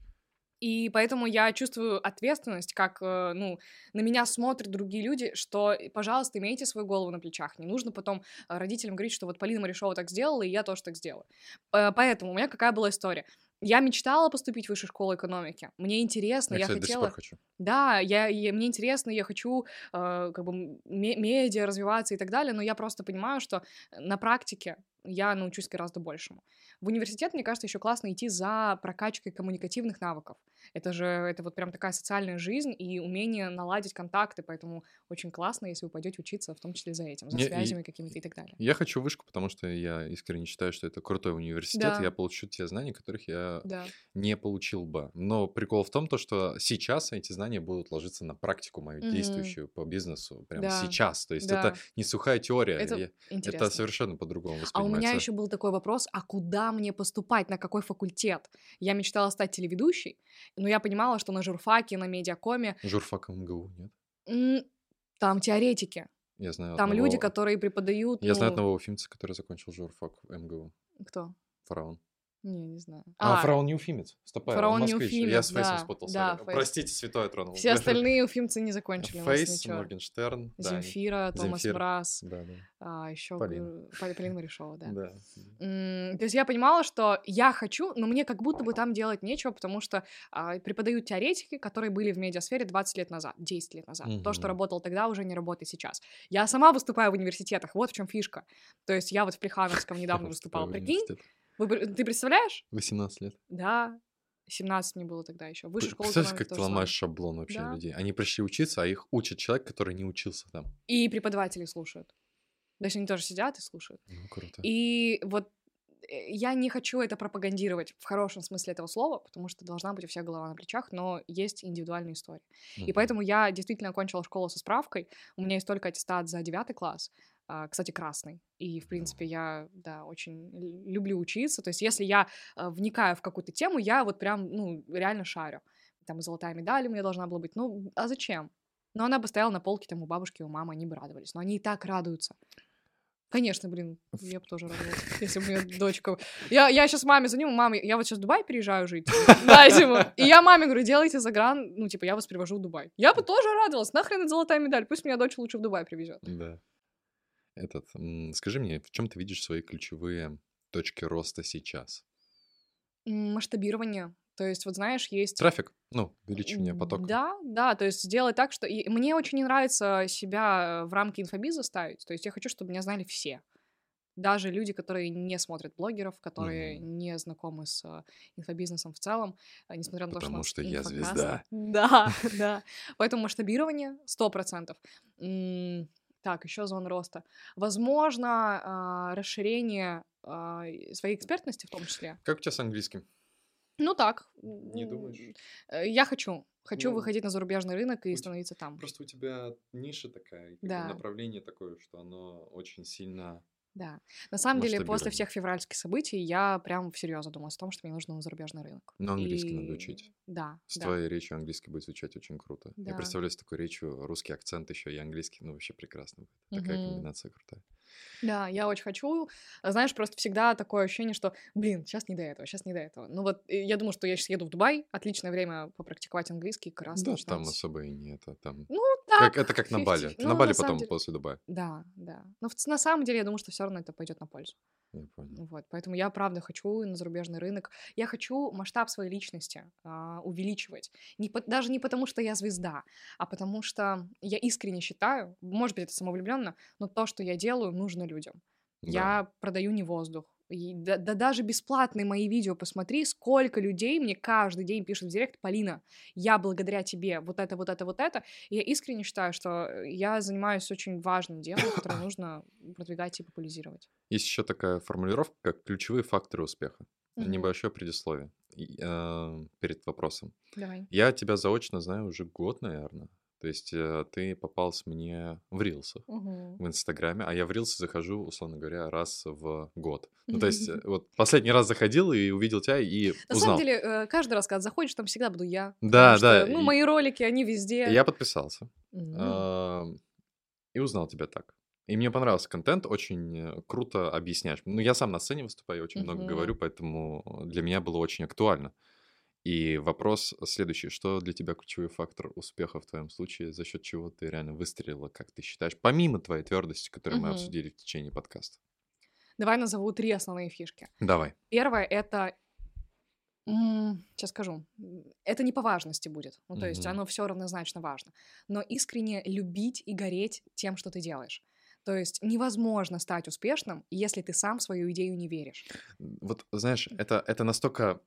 И поэтому я чувствую ответственность, как, э, ну, на меня смотрят другие люди, что, э, пожалуйста, имейте свою голову на плечах. Не нужно потом э, родителям говорить, что вот Полина Марешова так сделала, и я тоже так сделаю. Поэтому у меня какая была история? Я мечтала поступить в высшую школу экономики. Мне интересно, Я, я, кстати, до сих хотела... пор хочу. Да, я, я- мне интересно, я хочу э, как бы медиа развиваться и так далее, но я просто понимаю, что на практике я научусь гораздо большему. В университет, мне кажется, еще классно идти за прокачкой коммуникативных навыков. Это же это вот прям такая социальная жизнь и умение наладить контакты, поэтому очень классно, если вы пойдете учиться, в том числе за этим, за и- связями какими-то и так далее. Я хочу вышку, потому что я искренне считаю, что это крутой университет. Да. Я получу те знания, которых я Да, не получил бы. Но прикол в том, то, что сейчас эти знания будут ложиться на практику мою Мгм. действующую по бизнесу. Прямо Да, сейчас. То есть да. это не сухая теория. Это я- это совершенно по-другому А у воспринимается. Меня еще был такой вопрос, а куда мне поступать, на какой факультет? Я мечтала стать телеведущей, но я понимала, что на журфаке, на медиакоме Журфак МГУ, нет? там теоретики, Я знаю там одного- люди, которые преподают... Я знаю ну, одного уфимца, который закончил журфак МГУ. Кто? Фараон. Не, не знаю. А, фараон не уфимец. Стопай, он Фараон не. Я с Фейсом да, спутался. да, Фейс. Простите, святой тронул. Все остальные уфимцы не закончили у нас Фейс. Моргенштерн. да, Земфира, Томас Земфира. Брас, Да, да. а, еще Полина. Полина Марешова, да. Да. То есть я понимала, что я хочу, но мне как будто бы там делать нечего, потому что а, преподают теоретики, которые были в медиасфере 20 лет назад, 10 лет назад. То, что Мгм. работало тогда, уже не работает сейчас. Я сама выступаю в университетах, вот в чем фишка. То есть я вот в Плехановском недавно выступала, прикинь? Пр- ты представляешь? 18 лет. Да. 17 мне было тогда еще. Высшая школа Представляешь, как ты ломаешь самое. шаблон вообще Да. людей. Они пришли учиться, а их учит человек, который не учился там. И преподаватели слушают. То есть они тоже сидят и слушают. Ну, круто. И вот э, я не хочу это пропагандировать в хорошем смысле этого слова, потому что должна быть у всех голова на плечах, но есть индивидуальные истории. И Мгм. поэтому я действительно окончила школу со справкой. У меня есть только аттестат за девятый класс, кстати, красный. И, в принципе, я, да, очень люблю учиться. То есть если я а, вникаю в какую-то тему, я вот прям, ну, реально шарю. Там и золотая медаль у меня должна была быть. Ну, а зачем? Но она бы стояла на полке там у бабушки, у мамы, они бы радовались. Но они и так радуются. Конечно, блин, я бы тоже радовалась, если бы у меня дочка... Я, я сейчас маме звоню, маме, я вот сейчас в Дубай переезжаю жить <laughs> на зиму. И я маме говорю, делайте загран, ну, типа, я вас привожу в Дубай. Я бы тоже радовалась, нахрен это золотая медаль, пусть меня дочь лучше в Дубай привезет. Да. Этот, скажи мне, в чем ты видишь свои ключевые точки роста сейчас? Масштабирование. То есть, вот знаешь, есть... Трафик, ну, увеличивание потока. Да, да, то есть сделать так, что... И мне очень не нравится себя в рамки инфобиза ставить, то есть я хочу, чтобы меня знали все. Даже люди, которые не смотрят блогеров, которые Мгм. не знакомы с э, инфобизнесом в целом, э, несмотря на то, что... Потому что я звезда. <laughs> Да, <laughs> да. Поэтому масштабирование 100%. Так, еще зон роста. Возможно, а, расширение а, своей экспертности в том числе. Как у тебя с английским? Ну так. Не думаешь? э, Я хочу. Хочу Ну, выходить на зарубежный рынок и становиться там. Просто у тебя ниша такая, Да. направление такое, что оно очень сильно... Да. На самом деле, после всех февральских событий я прям всерьез задумалась о том, что мне нужно на зарубежный рынок. Но английский надо И- учить. Да, С да. твоей речью английский будет звучать очень круто. Я Да. представляю с такой речью русский акцент еще и английский, ну, вообще прекрасно будет. Такая Мгм. комбинация крутая. Да, я очень хочу. А Знаешь, просто всегда такое ощущение, что, блин, сейчас не до этого, сейчас не до этого. Ну вот, э, я думаю, что я сейчас еду в Дубай, отличное время попрактиковать английский, как раз Да, там особо и не это. Там... Ну, так. Как, это как на Бали. 50. Ты Ну, на Бали самом потом деле- после Дубая. Да, да. Но в на самом деле, я думаю, что все равно это пойдет на пользу. Я понял. Вот, поэтому я правда хочу на зарубежный рынок. Я хочу масштаб своей личности а, увеличивать. Не по- даже не потому, что я звезда, а потому что я искренне считаю, может быть, это самовлюбленно, но то, что я делаю, нужно людям. Да. Я продаю не воздух. И да, да даже бесплатные мои видео посмотри, сколько людей мне каждый день пишут в директ, Полина, я благодаря тебе вот это, вот это, вот это. И я искренне считаю, что э, я занимаюсь очень важным делом, которое <coughs> нужно продвигать и популяризировать. Есть еще такая формулировка, как ключевые факторы успеха. Мгм. Небольшое предисловие э, перед вопросом. Давай. Я тебя заочно знаю уже год, наверное. То есть э, ты попался мне в рилсах Мгм. в Инстаграме, а я в рилсы захожу, условно говоря, раз в год. Ну, то есть, <laughs> э, вот последний раз заходил и увидел тебя и На узнал. самом деле, э, каждый раз, когда заходишь, там всегда буду я. Да, да, что, ну, и- мои ролики, они везде. Я подписался. М. а, И узнал тебя так. И мне понравился контент, очень круто объясняешь. Ну, я сам на сцене выступаю, очень много говорю, поэтому для меня было очень актуально. И вопрос следующий. Что для тебя ключевой фактор успеха в твоем случае? За счет чего ты реально выстрелила, как ты считаешь? Помимо твоей твердости, которую мы Мгм. обсудили в течение подкаста. Давай назову три основные фишки. Давай. Первое — это... Сейчас скажу. Это не по важности будет. Ну, то есть Мгм. оно все равнозначно важно. Но искренне любить и гореть тем, что ты делаешь. То есть невозможно стать успешным, если ты сам в свою идею не веришь. Вот, знаешь, это, это настолько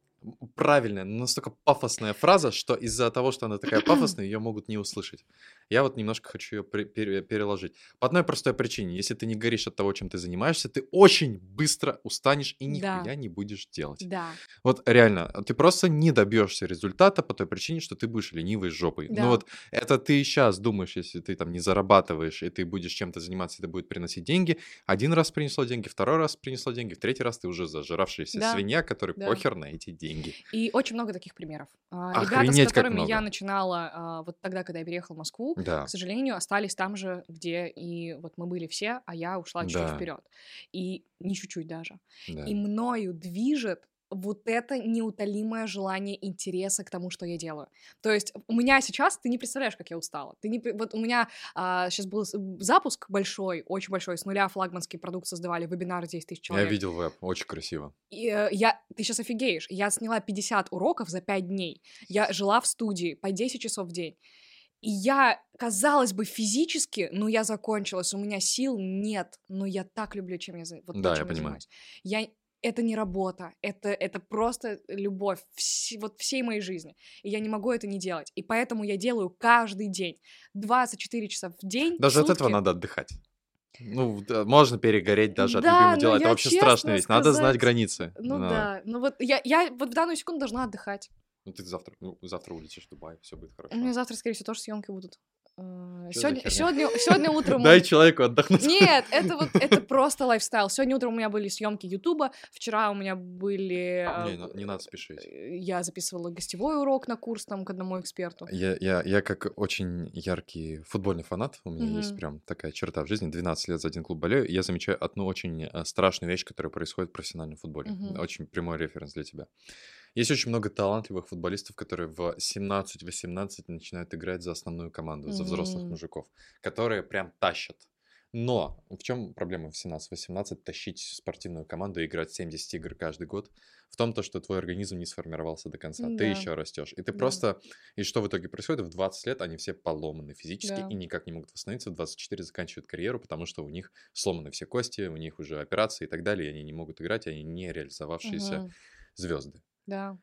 правильная, настолько пафосная фраза, что из-за того, что она такая пафосная, ее могут не услышать. Я вот немножко хочу ее переложить. По одной простой причине. Если ты не горишь от того, чем ты занимаешься, ты очень быстро устанешь и Да. нихуя не будешь делать. Да. Вот реально, ты просто не добьешься результата по той причине, что ты будешь ленивой жопой. Да. Ну вот это ты сейчас думаешь, если ты там не зарабатываешь, и ты будешь чем-то заниматься, это будет приносить деньги. Один раз принесло деньги, второй раз принесло деньги, в третий раз ты уже зажиравшаяся Да. свинья, который Да. похер на эти деньги. И очень много таких примеров. А, Ребята, с Охренеть, которыми я начинала а, вот тогда, когда я переехала в Москву, Да. к сожалению, остались там же, где и вот мы были все, а я ушла чуть-чуть Да. вперед. И не чуть-чуть даже. да. И мною движет вот это неутолимое желание интереса к тому, что я делаю. То есть у меня сейчас, ты не представляешь, как я устала. Ты не, вот у меня сейчас был запуск большой, очень большой, с нуля флагманский продукт создавали, вебинар 10 тысяч Я человек. видел веб, очень красиво. И, э, я, ты сейчас офигеешь, я сняла 50 уроков за 5 дней. Я жила в студии по 10 часов в день. И я, казалось бы, физически, ну, я закончилась, у меня сил нет, но я так люблю, чем я, вот то, Да, я чем понимаю. занимаюсь. Я это не работа, это, это просто любовь вс- вот всей моей жизни. И я не могу это не делать. И поэтому я делаю каждый день 24 часа в день. Даже от этого сутки. надо отдыхать. Ну, да, можно перегореть даже от Да, любимого но дела. Это вообще честно страшная вещь. Надо знать сказать, границы. Ну Да. да, ну вот я, я вот в данную секунду должна отдыхать. Ну, ты завтра, ну, завтра улетишь в Дубай, все будет хорошо. У меня завтра, скорее всего, тоже съемки будут. За Сегодня, сегодня, сегодня утром... Дай человеку отдохнуть. Нет, это вот <laughs> это просто lifestyle. Сегодня утром у меня были съемки Ютуба, вчера у меня были. Не, э, на- не надо спешить. Я записывала гостевой урок на курс там к одному эксперту. Я, я, я как очень яркий футбольный фанат, у меня есть Мгм. прям такая черта в жизни, 12 лет за один клуб болею, и я замечаю одну очень э, страшную вещь, которая происходит в профессиональном футболе. Мгм. Очень прямой референс для тебя. Есть очень много талантливых футболистов, которые в 17-18 начинают играть за основную команду, за взрослых мужиков, которые прям тащат. Но в чем проблема в 17-18 тащить спортивную команду и играть 70 игр каждый год? В том, то, что твой организм не сформировался до конца. Ты Да. еще растешь. И ты Да. просто... И что в итоге происходит? В 20 лет они все поломаны физически Да. и никак не могут восстановиться. В 24 заканчивают карьеру, потому что у них сломаны все кости, у них уже операции и так далее, и они не могут играть, они не реализовавшиеся Мгм. звезды. Да.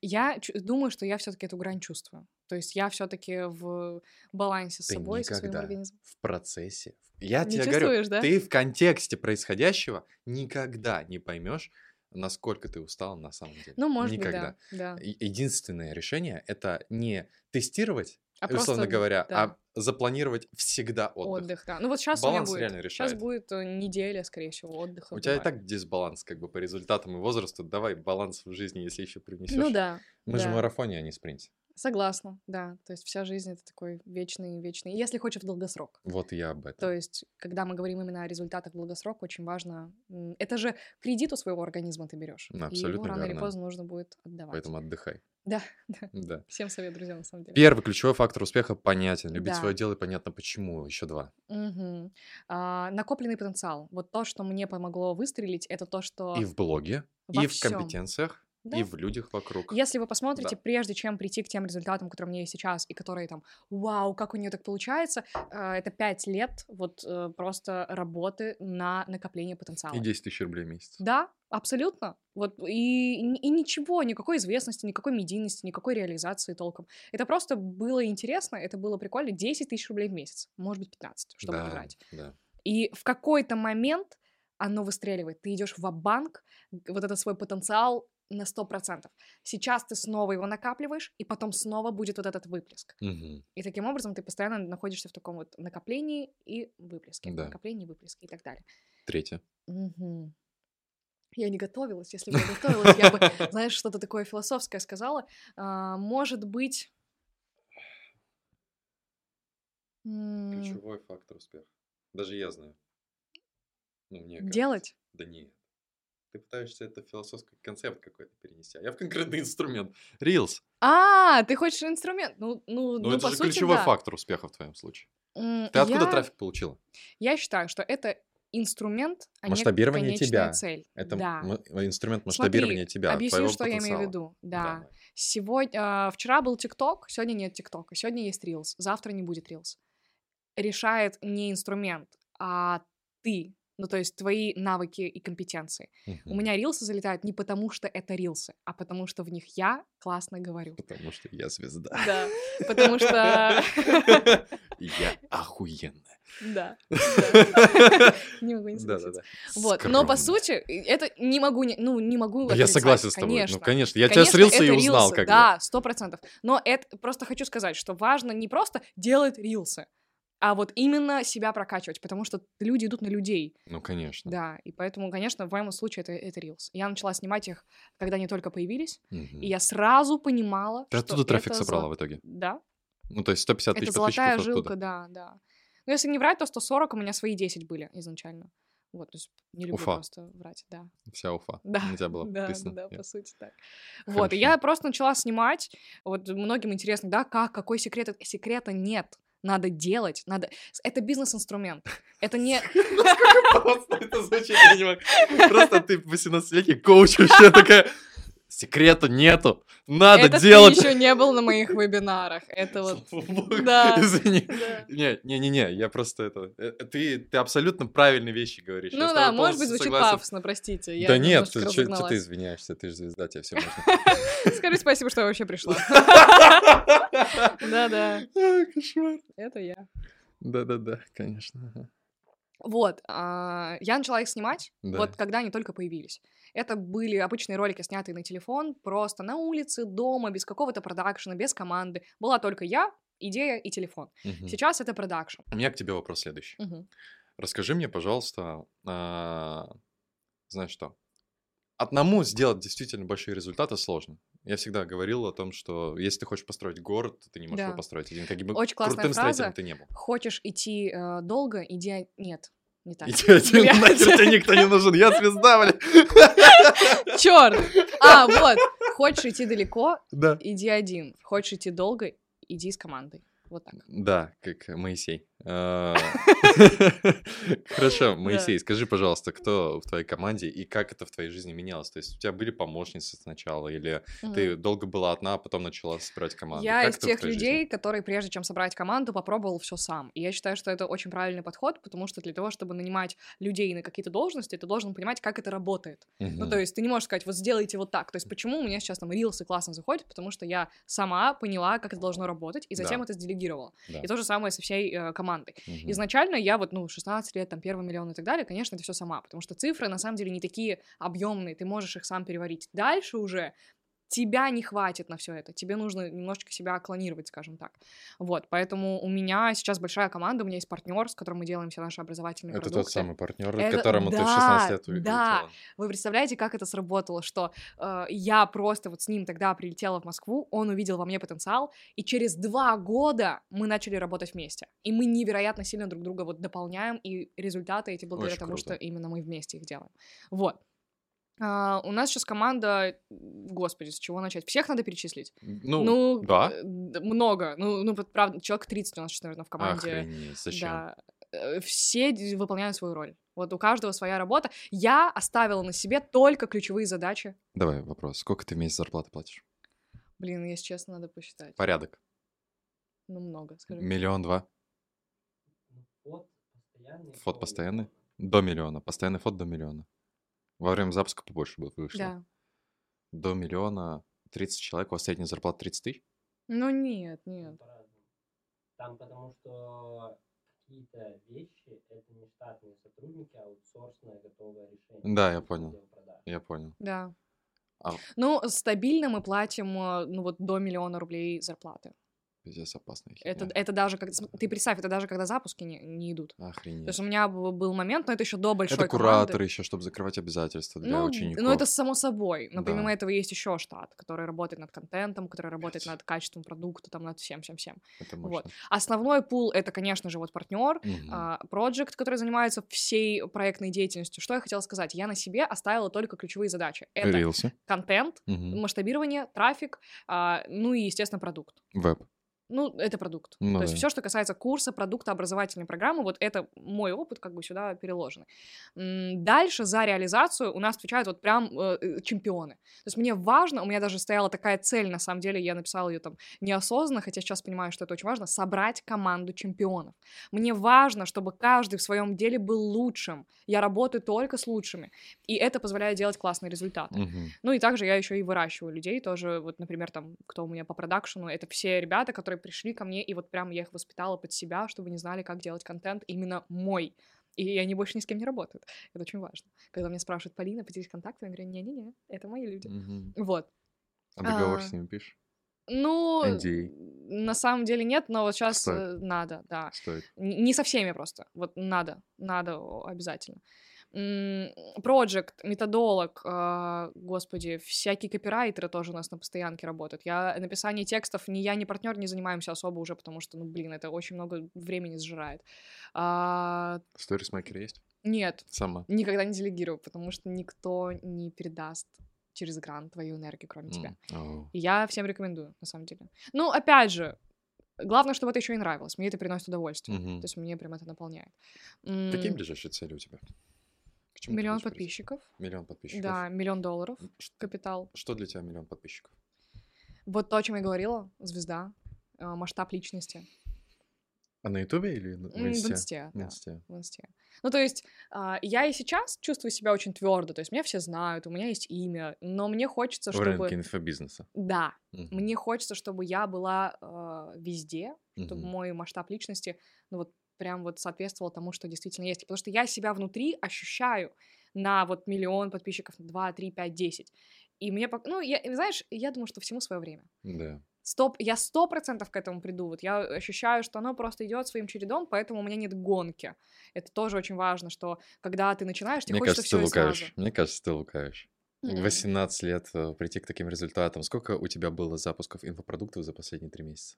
Я думаю, что я все-таки эту грань чувствую. То есть я все-таки в балансе с Ты собой, со своим организмом. в процессе. Я Не тебе говорю, да? ты в контексте происходящего никогда не поймешь, насколько ты устал на самом деле. Ну, может никогда. быть, да. да. Единственное решение это не тестировать, А условно просто, говоря, да. а запланировать всегда отдых. Отдых, да. Ну вот сейчас у меня Баланс будет. реально Сейчас будет э, неделя, скорее всего, отдыха. У в тебя и так дисбаланс как бы по результатам и возрасту. Давай баланс в жизни, если еще привнесешь. Ну да. Мы же в да. марафоне, а не спринте. Согласна, да. То есть вся жизнь это такой вечный, вечный. Если хочешь в долгосрок. Вот я об этом. То есть, когда мы говорим именно о результатах в долгосрок, очень важно. Это же кредит у своего организма ты берешь. Ну, и его абсолютно рано или верно. поздно нужно будет отдавать. Поэтому отдыхай. Да, <laughs> да. Да. Всем совет, друзья, на самом деле. Первый ключевой фактор успеха понятен. Любить Да. свое дело и понятно почему. Еще два. Мгм. А, накопленный потенциал. Вот то, что мне помогло выстрелить, это то, что И в блоге, во и в всём. компетенциях, Да. и в людях вокруг. Если вы посмотрите, Да. прежде чем прийти к тем результатам, которые у меня есть сейчас, и которые там, вау, как у нее так получается, э, это пять лет вот э, просто работы на накопление потенциала. И 10 тысяч рублей в месяц. Да, абсолютно. Вот и, и- и ничего, никакой известности, никакой медийности, никакой реализации толком. Это просто было интересно, это было прикольно. 10 тысяч рублей в месяц, может быть 15, чтобы да, играть. да. И в какой-то момент оно выстреливает. Ты идешь в банк вот этот свой потенциал на 100%. Сейчас ты снова его накапливаешь, и потом снова будет вот этот выплеск. Мгм. И таким образом ты постоянно находишься в таком вот накоплении и выплеске, Да. накоплении, выплеске и так далее. Третье. Мгм. Я не готовилась. Если бы я готовилась, я бы, <laughs> знаешь, что-то такое философское сказала. А, может быть... Ключевой фактор успеха. Даже я знаю. Ну, мне кажется. Делать? Да нет. Ты пытаешься это в философский концепт какой-то перенести. А я в конкретный инструмент. Reels. А, ты хочешь инструмент? Ну, ну, Ну, ну, это по же сути, ключевой да. фактор успеха в твоем случае. М, Ты откуда я- трафик получила? Я считаю, что это инструмент, а не Масштабирование конечная тебя. цель. Это да. м- инструмент Смотри, масштабирования тебя, объясню, что я имею в потенциала. виду. Да. Давай. Сегодня, а, вчера был ТикТок, сегодня нет ТикТока, сегодня есть Reels, завтра не будет Reels. Решает не инструмент, а ты, ну то есть твои навыки и компетенции. У Мгм. меня рилсы залетают не потому, что это рилсы, а потому что в них я классно говорю. Потому что я звезда. Да, потому что... <laughs> Я охуенная. Да. <laughs> <laughs> Не могу не согласиться. Да-да-да. Вот, но по сути, это не могу, не, ну, не могу Я согласен с тобой. Ну, конечно. Я тебя срился и узнал, как. Да, сто процентов. Но это просто хочу сказать, что важно не просто делать рилсы, а вот именно себя прокачивать, потому что люди идут на людей, Ну, конечно. да, и поэтому, конечно, в моем случае это, это рилс. Я начала снимать их, когда они только появились, Мгм. и я сразу понимала, Ты что оттуда трафик это собрала зо- в итоге? Да, Ну, то есть 150 это тысяч золотая подписчиков жилка, оттуда. да, да. Но если не врать, то 140 у меня свои 10 были изначально. Вот, то есть не люблю Уфа. просто врать, да. Вся Уфа. Да, На тебя было да, подписано. да, Нет. по сути так. Вот, и я Хорошо. просто начала снимать. Вот многим интересно, да, как, какой секрет? Это- Секрета нет. Надо делать, надо... Это бизнес-инструмент. Это не... <laughs> Просто ты 18-летний коуч вообще такая... Секрета нету. Надо Это делать. ты еще не был на моих вебинарах. Это вот... <laughs> Да, <laughs> Извини. да. Не, не, не, не, я просто это. э, Ты, ты абсолютно правильные вещи говоришь. Ну да, может быть, звучит пафосно, простите. Да нет, ты, чё ты извиняешься, ты же звезда, тебе все <laughs> можно. Скажи спасибо, что я вообще пришла. Да-да, А, Кошмар. это я. Да-да-да, конечно. ага. Вот, а, я начала их снимать, Да. вот когда они только появились. Это были обычные ролики, снятые на телефон, просто на улице, дома, без какого-то продакшена, без команды. Была только я, идея и телефон. Мгм. Сейчас это продакшн. У меня к тебе вопрос следующий. Мгм. Расскажи мне, пожалуйста, а, знаешь что? Одному сделать действительно большие результаты сложно. Я всегда говорил о том, что если ты хочешь построить город, ты не можешь его Да. построить один. Как бы Очень классная крутым строителем фраза. ты не был. Хочешь идти э, долго, иди... о- Нет, не так. Иди один, Блядь. нахер тебе никто не нужен, я звезда, бля. <laughs> Черт! А, вот. Хочешь идти далеко, Да. иди один. Хочешь идти долго, иди с командой. Вот так. Да, как Моисей. А, <laughs> Хорошо, Моисей, скажи, пожалуйста, кто в твоей команде и как это в твоей жизни менялось? То есть у тебя были помощницы сначала, или ты долго была одна, а потом начала собирать команду? Я из тех людей, которые, прежде чем собрать команду, попробовал все сам. И я считаю, что это очень правильный подход, потому что для того, чтобы нанимать людей на какие-то должности, ты должен понимать, как это работает. Ну, то есть ты не можешь сказать, вот сделайте вот так. То есть почему у меня сейчас там рилсы классно заходят, потому что я сама поняла, как это должно работать, и затем это сделегировала. И то же самое со всей э, командой. Мгм. Изначально я вот, ну, 16 лет, там, первый миллион и так далее, конечно, это все сама, потому что цифры, на самом деле, не такие объемные, ты можешь их сам переварить. Дальше уже тебя не хватит на все это, тебе нужно немножечко себя клонировать, скажем так. Вот, поэтому у меня сейчас большая команда, у меня есть партнер, с которым мы делаем все наши образовательные Это продукты. тот самый партнер, Это- которому ты в да, 16 лет у- да. Вы представляете, как это сработало, что э, я просто вот с ним тогда прилетела в Москву, он увидел во мне потенциал, и через два года мы начали работать вместе. И мы невероятно сильно друг друга вот дополняем, и результаты эти благодаря Очень тому, круто. что именно мы вместе их делаем. Вот. А, у нас сейчас команда, господи, с чего начать? Всех надо перечислить. Ну, да. э, много. Ну, ну, вот правда, человек 30 у нас сейчас, наверное, в команде. Охренеть, зачем? Да. Э, Все выполняют свою роль. Вот у каждого своя работа. Я оставила на себе только ключевые задачи. Давай вопрос. Сколько ты в месяц зарплаты платишь? Блин, если честно, надо посчитать. Порядок. Ну, много, скажи. Миллион два. Фот постоянный. Фот до постоянный? миллиона. До миллиона. Постоянный фот до миллиона. Во время запуска побольше будет вышло. Да. До миллиона 30 человек, у вас средняя зарплата 30 тысяч? Ну, нет, Ну, нет. Там потому что какие-то вещи это не штатные сотрудники, а аутсорсное готовое решение. Да, я понял. Я понял. Да. А Ну, стабильно мы платим, э, ну, вот до миллиона рублей зарплаты. Пиздец опасная Это, херня. это даже, как, ты представь, это даже когда запуски не, не идут. То Охренеть. есть у меня был момент, но это еще до большой Это команды. кураторы еще, чтобы закрывать обязательства для Ну, учеников. ну, это само собой. Но Да. помимо этого есть еще штат, который работает над контентом, который работает Блядь. над качеством продукта, там, над всем-всем-всем. Это вот. Основной пул — это, конечно же, вот партнер, Мгм. проект, который занимается всей проектной деятельностью. Что я хотела сказать? Я на себе оставила только ключевые задачи. Это Рилсы. контент, Мгм. масштабирование, трафик, а, ну и, естественно, продукт. Веб. Ну, это продукт. Ну То есть да. все, что касается курса, продукта, образовательной программы, вот это мой опыт как бы сюда переложенный. М, Дальше за реализацию у нас отвечают вот прям э, э, чемпионы. То есть мне важно, у меня даже стояла такая цель, на самом деле, я написала ее там неосознанно, хотя сейчас понимаю, что это очень важно, собрать команду чемпионов. Мне важно, чтобы каждый в своем деле был лучшим. Я работаю только с лучшими. И это позволяет делать классные результаты. Мгм. Ну и также я еще и выращиваю людей тоже. Вот, например, там, кто у меня по продакшену, это все ребята, которые пришли ко мне, и вот прям я их воспитала под себя, чтобы они знали, как делать контент именно мой. И они больше ни с кем не работают. Это очень важно. Когда меня спрашивают, Полина, поделись контактами, я говорю, не-не-не, это мои люди. Мгм. Вот. А договор А, с ними пишешь? Ну, NDA. на самом деле нет, но вот сейчас Стоит. надо, да. Стоит. Не со всеми просто. Вот надо, надо обязательно. Проект, методолог, а, господи, всякие копирайтеры тоже у нас на постоянке работают. Я написание текстов, ни я, ни партнер не занимаемся особо уже, потому что, ну, блин, это очень много времени сжирает. А, Сторисмейкер есть? нет, Сама. никогда не делегирую, потому что никто не передаст через экран твою энергию, кроме тебя. И я всем рекомендую, на самом деле. Ну, опять же, главное, чтобы это еще и нравилось. Мне это приносит удовольствие. Мгм. То есть мне прям это наполняет. Какие ближайшие цели у тебя? К чему ты Миллион подписчиков. Миллион подписчиков. Да, миллион долларов Ш- капитал. Что для тебя миллион подписчиков? Вот то, о чем я говорила, звезда, э, масштаб личности. А на Ютубе или в Инсте? В инсте, В да, Инсте. в инсте. Ну, то есть, а, я и сейчас чувствую себя очень твердо, то есть меня все знают, у меня есть имя, но мне хочется, В чтобы... рынке инфобизнеса. Да, Мгм. мне хочется, чтобы я была э, везде, чтобы Мгм. мой масштаб личности, ну вот прям вот соответствовал тому, что действительно есть. Потому что я себя внутри ощущаю на вот миллион подписчиков, 2, 3, 5, 10. И мне, ну, я, знаешь, я думаю, что всему свое время. Да. Стоп, я сто процентов к этому приду. Вот я ощущаю, что оно просто идет своим чередом, поэтому у меня нет гонки. Это тоже очень важно, что когда ты начинаешь, тебе Мне хочется кажется, ты все сразу. лукавишь. Мне кажется, ты лукавишь. В Мгм. 18 лет э, прийти к таким результатам. Сколько у тебя было запусков инфопродуктов за последние три месяца?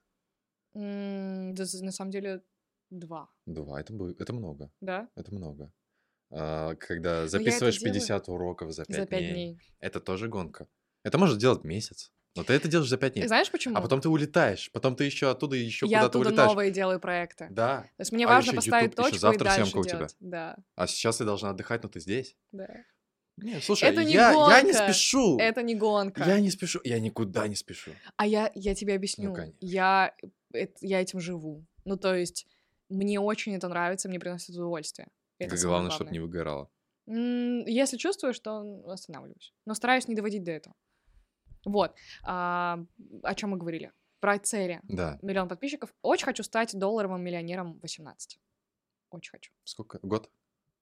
Да, на самом деле, два, Два. Это, это много. да? Это много. А, когда это записываешь делаю 50 уроков за 5, За пять дней, дней. это тоже гонка. Это может делать месяц. Но ты это делаешь за 5 дней. Знаешь почему? А потом ты улетаешь. Потом ты еще оттуда еще я куда-то оттуда улетаешь. новые делаю проекты. Да. То есть мне А важно поставить YouTube, точку завтра и дальше съемка у тебя. делать. Да, А сейчас ты должна отдыхать, но ты здесь. да. Не, слушай, Это не я, я не гонка. спешу. Это не гонка. Я не спешу. Я никуда не спешу. А я, я тебе объясню. конечно. я, эт- я этим живу. Ну, то есть, мне очень это нравится, мне приносит удовольствие. Это самое Главное, чтобы не выгорало. Если чувствую, что останавливаюсь. Но стараюсь не доводить до этого. Вот. А, о чем мы говорили? Про цели. Да. Миллион подписчиков. Очень хочу стать долларовым миллионером в 18. Очень хочу. Сколько? Год?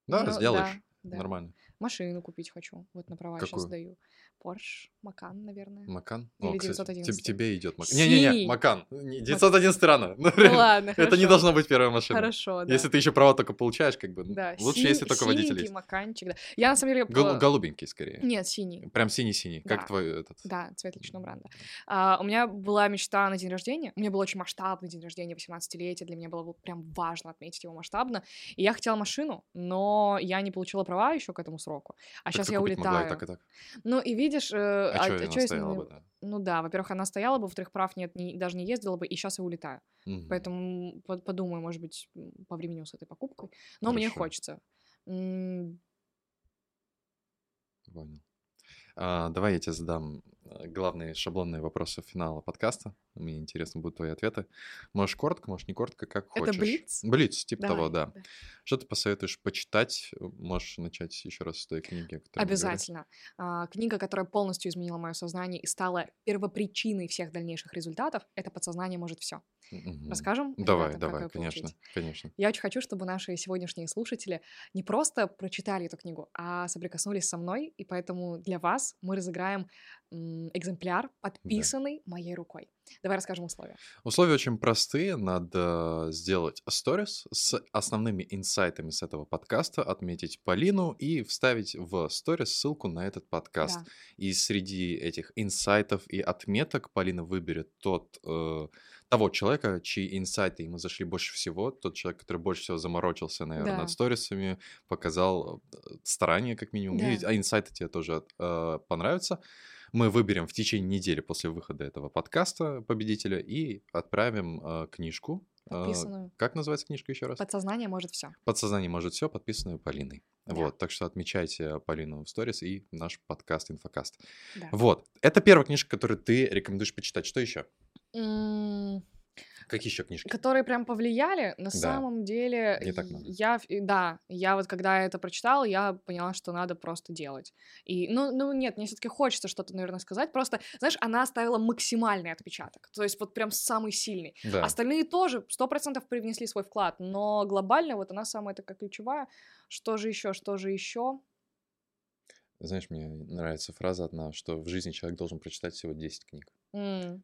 Да, Ну, сделаешь. да, да. Нормально. Машину купить хочу. Вот на права сейчас Какую? Порш, Макан, наверное. Макан? Или О, кстати, 911. тебе, тебе идет Макан. Не-не-не. Макан. Не, 911 рано. Ну, <laughs> ладно, Это не должна быть первая машина. Хорошо, да. Если ты еще права только получаешь, как бы, ну, Да, лучше, синь- если только водитель есть. маканчик, да. Я на самом деле... Гол- э, голубенький, скорее. Нет, синий. Прям синий-синий, как Да. твой этот. Да, цвет личного бренда. А, у меня была мечта на день рождения. У меня был очень масштабный день рождения, 18-летие. Для меня было прям важно отметить его масштабно. И я хотела машину, но я не получила права еще к этому сроку. А Так сейчас я купить могла и улетаю. так, и так. Ну и видишь, э, А, что чё она стояла бы, да. Ну да, во-первых, она стояла бы, во-вторых, прав нет, не- даже не ездила бы, и сейчас я улетаю. Мгм. Поэтому по- подумаю, может быть, по времени с этой покупкой. Но мне Хорошо. хочется. М, Понял. А, давай я тебе задам э, главные шаблонные вопросы финала подкаста. Мне интересны будут твои ответы. Можешь коротко, можешь не коротко, как Это хочешь. блиц? Блиц, типа того, давай, да. Что ты посоветуешь почитать? Можешь начать еще раз с той книги. Обязательно. А, книга, которая полностью изменила мое сознание и стала первопричиной всех дальнейших результатов, это «Подсознание может все». Мгм. Расскажем? Давай, ребятам, давай, конечно, получить? конечно. Я очень хочу, чтобы наши сегодняшние слушатели не просто прочитали эту книгу, а соприкоснулись со мной, и поэтому для вас мы разыграем экземпляр, подписанный моей рукой. Давай расскажем условия. Условия очень простые. Надо сделать сторис с основными инсайтами с этого подкаста, отметить Полину и вставить в сторис ссылку на этот подкаст. Да. И среди этих инсайтов и отметок Полина выберет тот, э, того человека, чьи инсайты ему зашли больше всего, тот человек, который больше всего заморочился, наверное, Да. над сторисами, показал э, старание как минимум, и, Да. а инсайты тебе тоже э, понравятся. Мы выберем в течение недели после выхода этого подкаста победителя и отправим э, книжку. Э, Подписанную. как называется книжка еще раз? Подсознание может все. Подсознание может все, подписанную Полиной. Да. Вот, так что отмечайте Полину в сторис и наш подкаст Инфокаст. Да. Вот, это первая книжка, которую ты рекомендуешь почитать. Что еще? М, Какие еще книжки? которые прям повлияли, на самом деле, не так много. я, да, я вот когда это прочитала, я поняла, что надо просто делать. И, ну, ну нет, мне все-таки хочется что-то, наверное, сказать. Просто, знаешь, она оставила максимальный отпечаток, то есть вот прям самый сильный. Да. Остальные тоже сто процентов привнесли свой вклад, но глобально вот она самая такая ключевая. Что же еще, что же еще? Знаешь, мне нравится фраза одна, что в жизни человек должен прочитать всего 10 книг.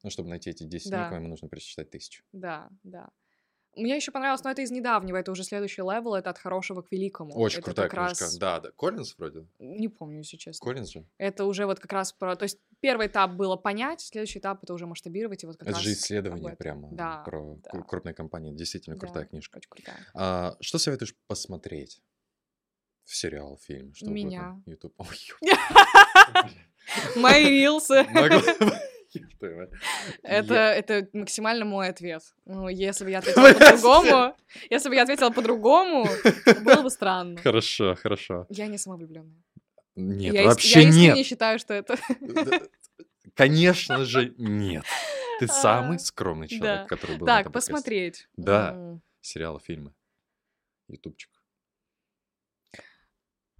Но чтобы найти эти 10 Да. книг, ему нужно прочитать тысячу. да, да. Мне еще понравилось, но это из недавнего, это уже следующий level, это от хорошего к великому. Очень это крутая как книжка. раз- Да, да. Коллинз вроде? Не помню, если честно. Коллинз же? Это уже вот как раз про... То есть первый этап было понять, следующий этап это уже масштабировать, и вот как Это раз же исследование прямо Да, про да. крупные компании. Действительно крутая Да, книжка. Очень крутая. А, что советуешь посмотреть? В сериал, фильм, что Меня. угодно. YouTube. <laughs> Мои рилсы. <laughs> Мать. Это, Я- это максимально мой ответ. Ну, если бы я <laughs> ответила по-другому, если бы я ответила по-другому, было бы странно. Хорошо, хорошо. Я не самовлюбленная. Нет, я, вообще я нет. считаю, что это... Конечно же, нет. Ты самый А, скромный да. человек, который был Так, посмотреть. Да. Сериалы, фильмы, ютубчик.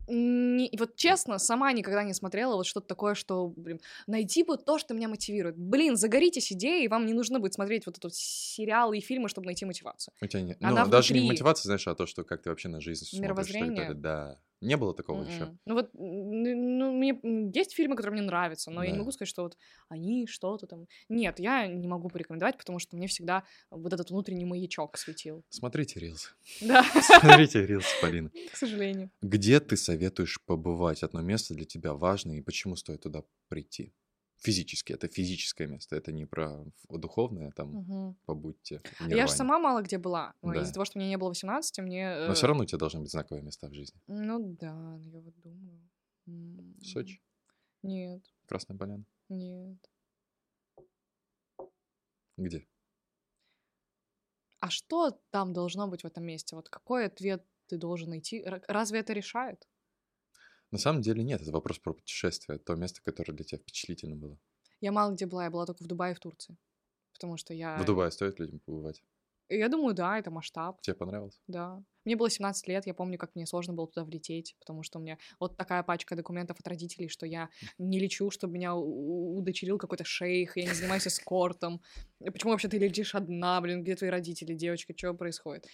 Не- вот честно, сама никогда не смотрела вот что-то такое, что, блин, найти вот то, что меня мотивирует. Блин, загоритесь идеей, и вам не нужно будет смотреть вот этот сериалы и фильмы, чтобы найти мотивацию. У тебя нет. Она ну, даже не внутри. мотивация, знаешь, а то, что как ты вообще на жизнь смотришь. Мировоззрение? Да. Не было такого еще. Мгм. Ну вот, ну, мне есть фильмы, которые мне нравятся, но я не Да. могу сказать, что вот они что-то там... Нет, я не могу порекомендовать, потому что мне всегда вот этот внутренний маячок светил. Смотрите рилс. <laughs> Да, <laughs> Смотрите рилс, Полина. <laughs> к сожалению. Где ты советуешь побывать? Одно место для тебя важное, и почему стоит туда прийти? Физически, это физическое место, это не про духовное, там, Мгм. побудьте. в Я же нирване. сама мало где была. Да. Из-за того, что мне не было 18, мне... Но э, все равно у тебя должны быть знаковые места в жизни. Ну да, я вот думаю. Сочи, Нет, Красная Поляна. нет. Где? А что там должно быть в этом месте? Вот какой ответ ты должен найти? Разве это решает? На самом деле нет, это вопрос про путешествие. То место, которое для тебя впечатлительно было. Я мало где была, я была только в Дубае и в Турции. Потому что я... В Дубае стоит людям побывать? Я думаю, да, это масштаб, Тебе понравилось? да. Мне было 17 лет, я помню, как мне сложно было туда влететь, потому что у меня вот такая пачка документов от родителей, что я <laughs> не лечу, чтобы меня удочерил какой-то шейх, я не занимаюсь эскортом. И Почему вообще ты летишь одна, блин, где твои родители, девочка, что происходит?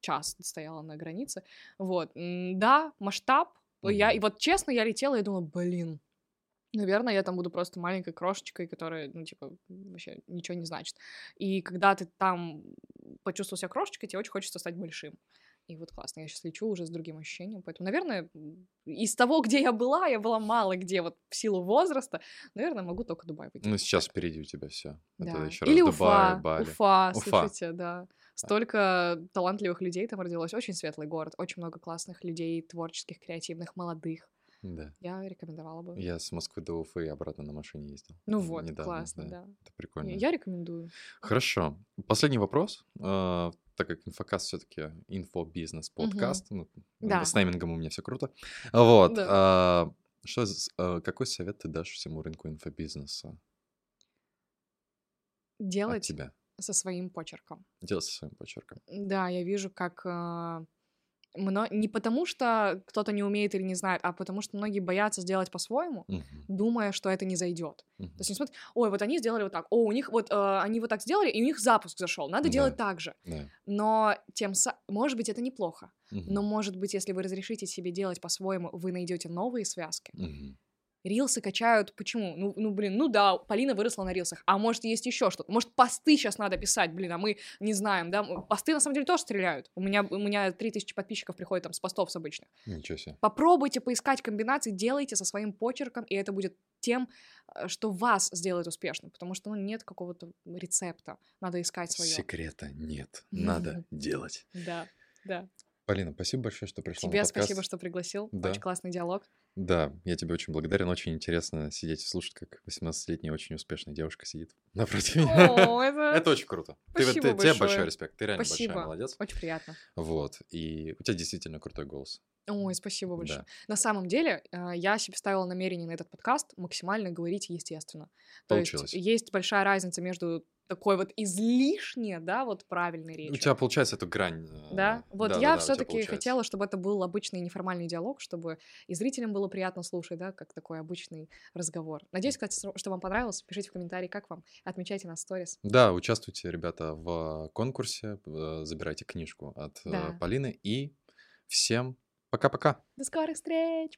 Час стояла на границе. Вот, да, масштаб. Я, Мгм. и вот честно, я летела и думала, блин, Наверное, я там буду просто маленькой крошечкой, которая, ну, типа, вообще ничего не значит. И когда ты там почувствовал себя крошечкой, тебе очень хочется стать большим. И вот классно, я сейчас лечу уже с другим ощущением. Поэтому, наверное, из того, где я была, я была мало где, вот в силу возраста, наверное, могу только Дубай выйти. Ну, сейчас впереди у тебя все. Да. Это еще Или раз Дубай, Уфа, Бали. Уфа, Уфа. слушайте, да. Столько талантливых людей там родилось. Очень светлый город, очень много классных людей, творческих, креативных, молодых. Да. Я рекомендовала бы. Я с Москвы до Уфы и обратно на машине ездил. Ну вот, недавно, классно, да. Это прикольно. Я рекомендую. Хорошо. Последний вопрос. А, так как инфокаст все-таки инфобизнес подкаст, ну, Да. с наймингом у меня все круто. Вот. Да. а, что, а, какой совет ты дашь всему рынку инфобизнеса от Делать тебя? Со своим почерком. Делать со своим почерком. Да, я вижу, как а, мно- не потому, что кто-то не умеет или не знает, а потому что многие боятся сделать по-своему, Мгм, думая, что это не зайдет. мгм. То есть они смотрят, ой, вот они сделали вот так, о, у них вот э, они вот так сделали, и у них запуск зашел, надо Да. делать так же. Да. Но тем, са- может быть, это неплохо. Мгм, Но может быть, если вы разрешите себе делать по-своему, вы найдете новые связки. мгм. Рилсы качают. Почему? Ну, ну, блин, ну да, Полина выросла на рилсах. А может, есть еще что-то? Может, посты сейчас надо писать, блин, а мы не знаем, да? Посты на самом деле тоже стреляют. У меня, у меня 3000 подписчиков приходит там с постов с обычных. Ничего себе. Попробуйте поискать комбинации, делайте со своим почерком, и это будет тем, э, что вас сделает успешным. Потому что ну, нет какого-то рецепта. Надо искать свое. Секрета нет. Надо делать. Да, да. Полина, спасибо большое, что пришла Тебе на подкаст. спасибо, что пригласил. Да. Очень классный диалог. Да, я тебе очень благодарен. Очень интересно сидеть и слушать, как 18-летняя очень успешная девушка сидит напротив меня. <laughs> Это очень круто. Ты- тебе большой респект. Ты реально большая молодец. очень приятно. Вот. И у тебя действительно крутой голос. Ой, спасибо большое. Да. На самом деле, э, я себе ставила намерение на этот подкаст максимально говорить естественно. То Получилось. есть есть большая разница между такой вот излишне, да, вот правильной У речью. тебя получается эту грань. э, Да, вот да, я да, у все-таки хотела, чтобы это был обычный неформальный диалог, чтобы и зрителям было приятно слушать, да, как такой обычный разговор. Надеюсь, кстати, что вам понравилось. Пишите в комментарии, как вам. Отмечайте нас в сторис. Да, участвуйте, ребята, в конкурсе. э, Забирайте книжку от э, Да. Полины. И всем пока-пока. До скорых встреч!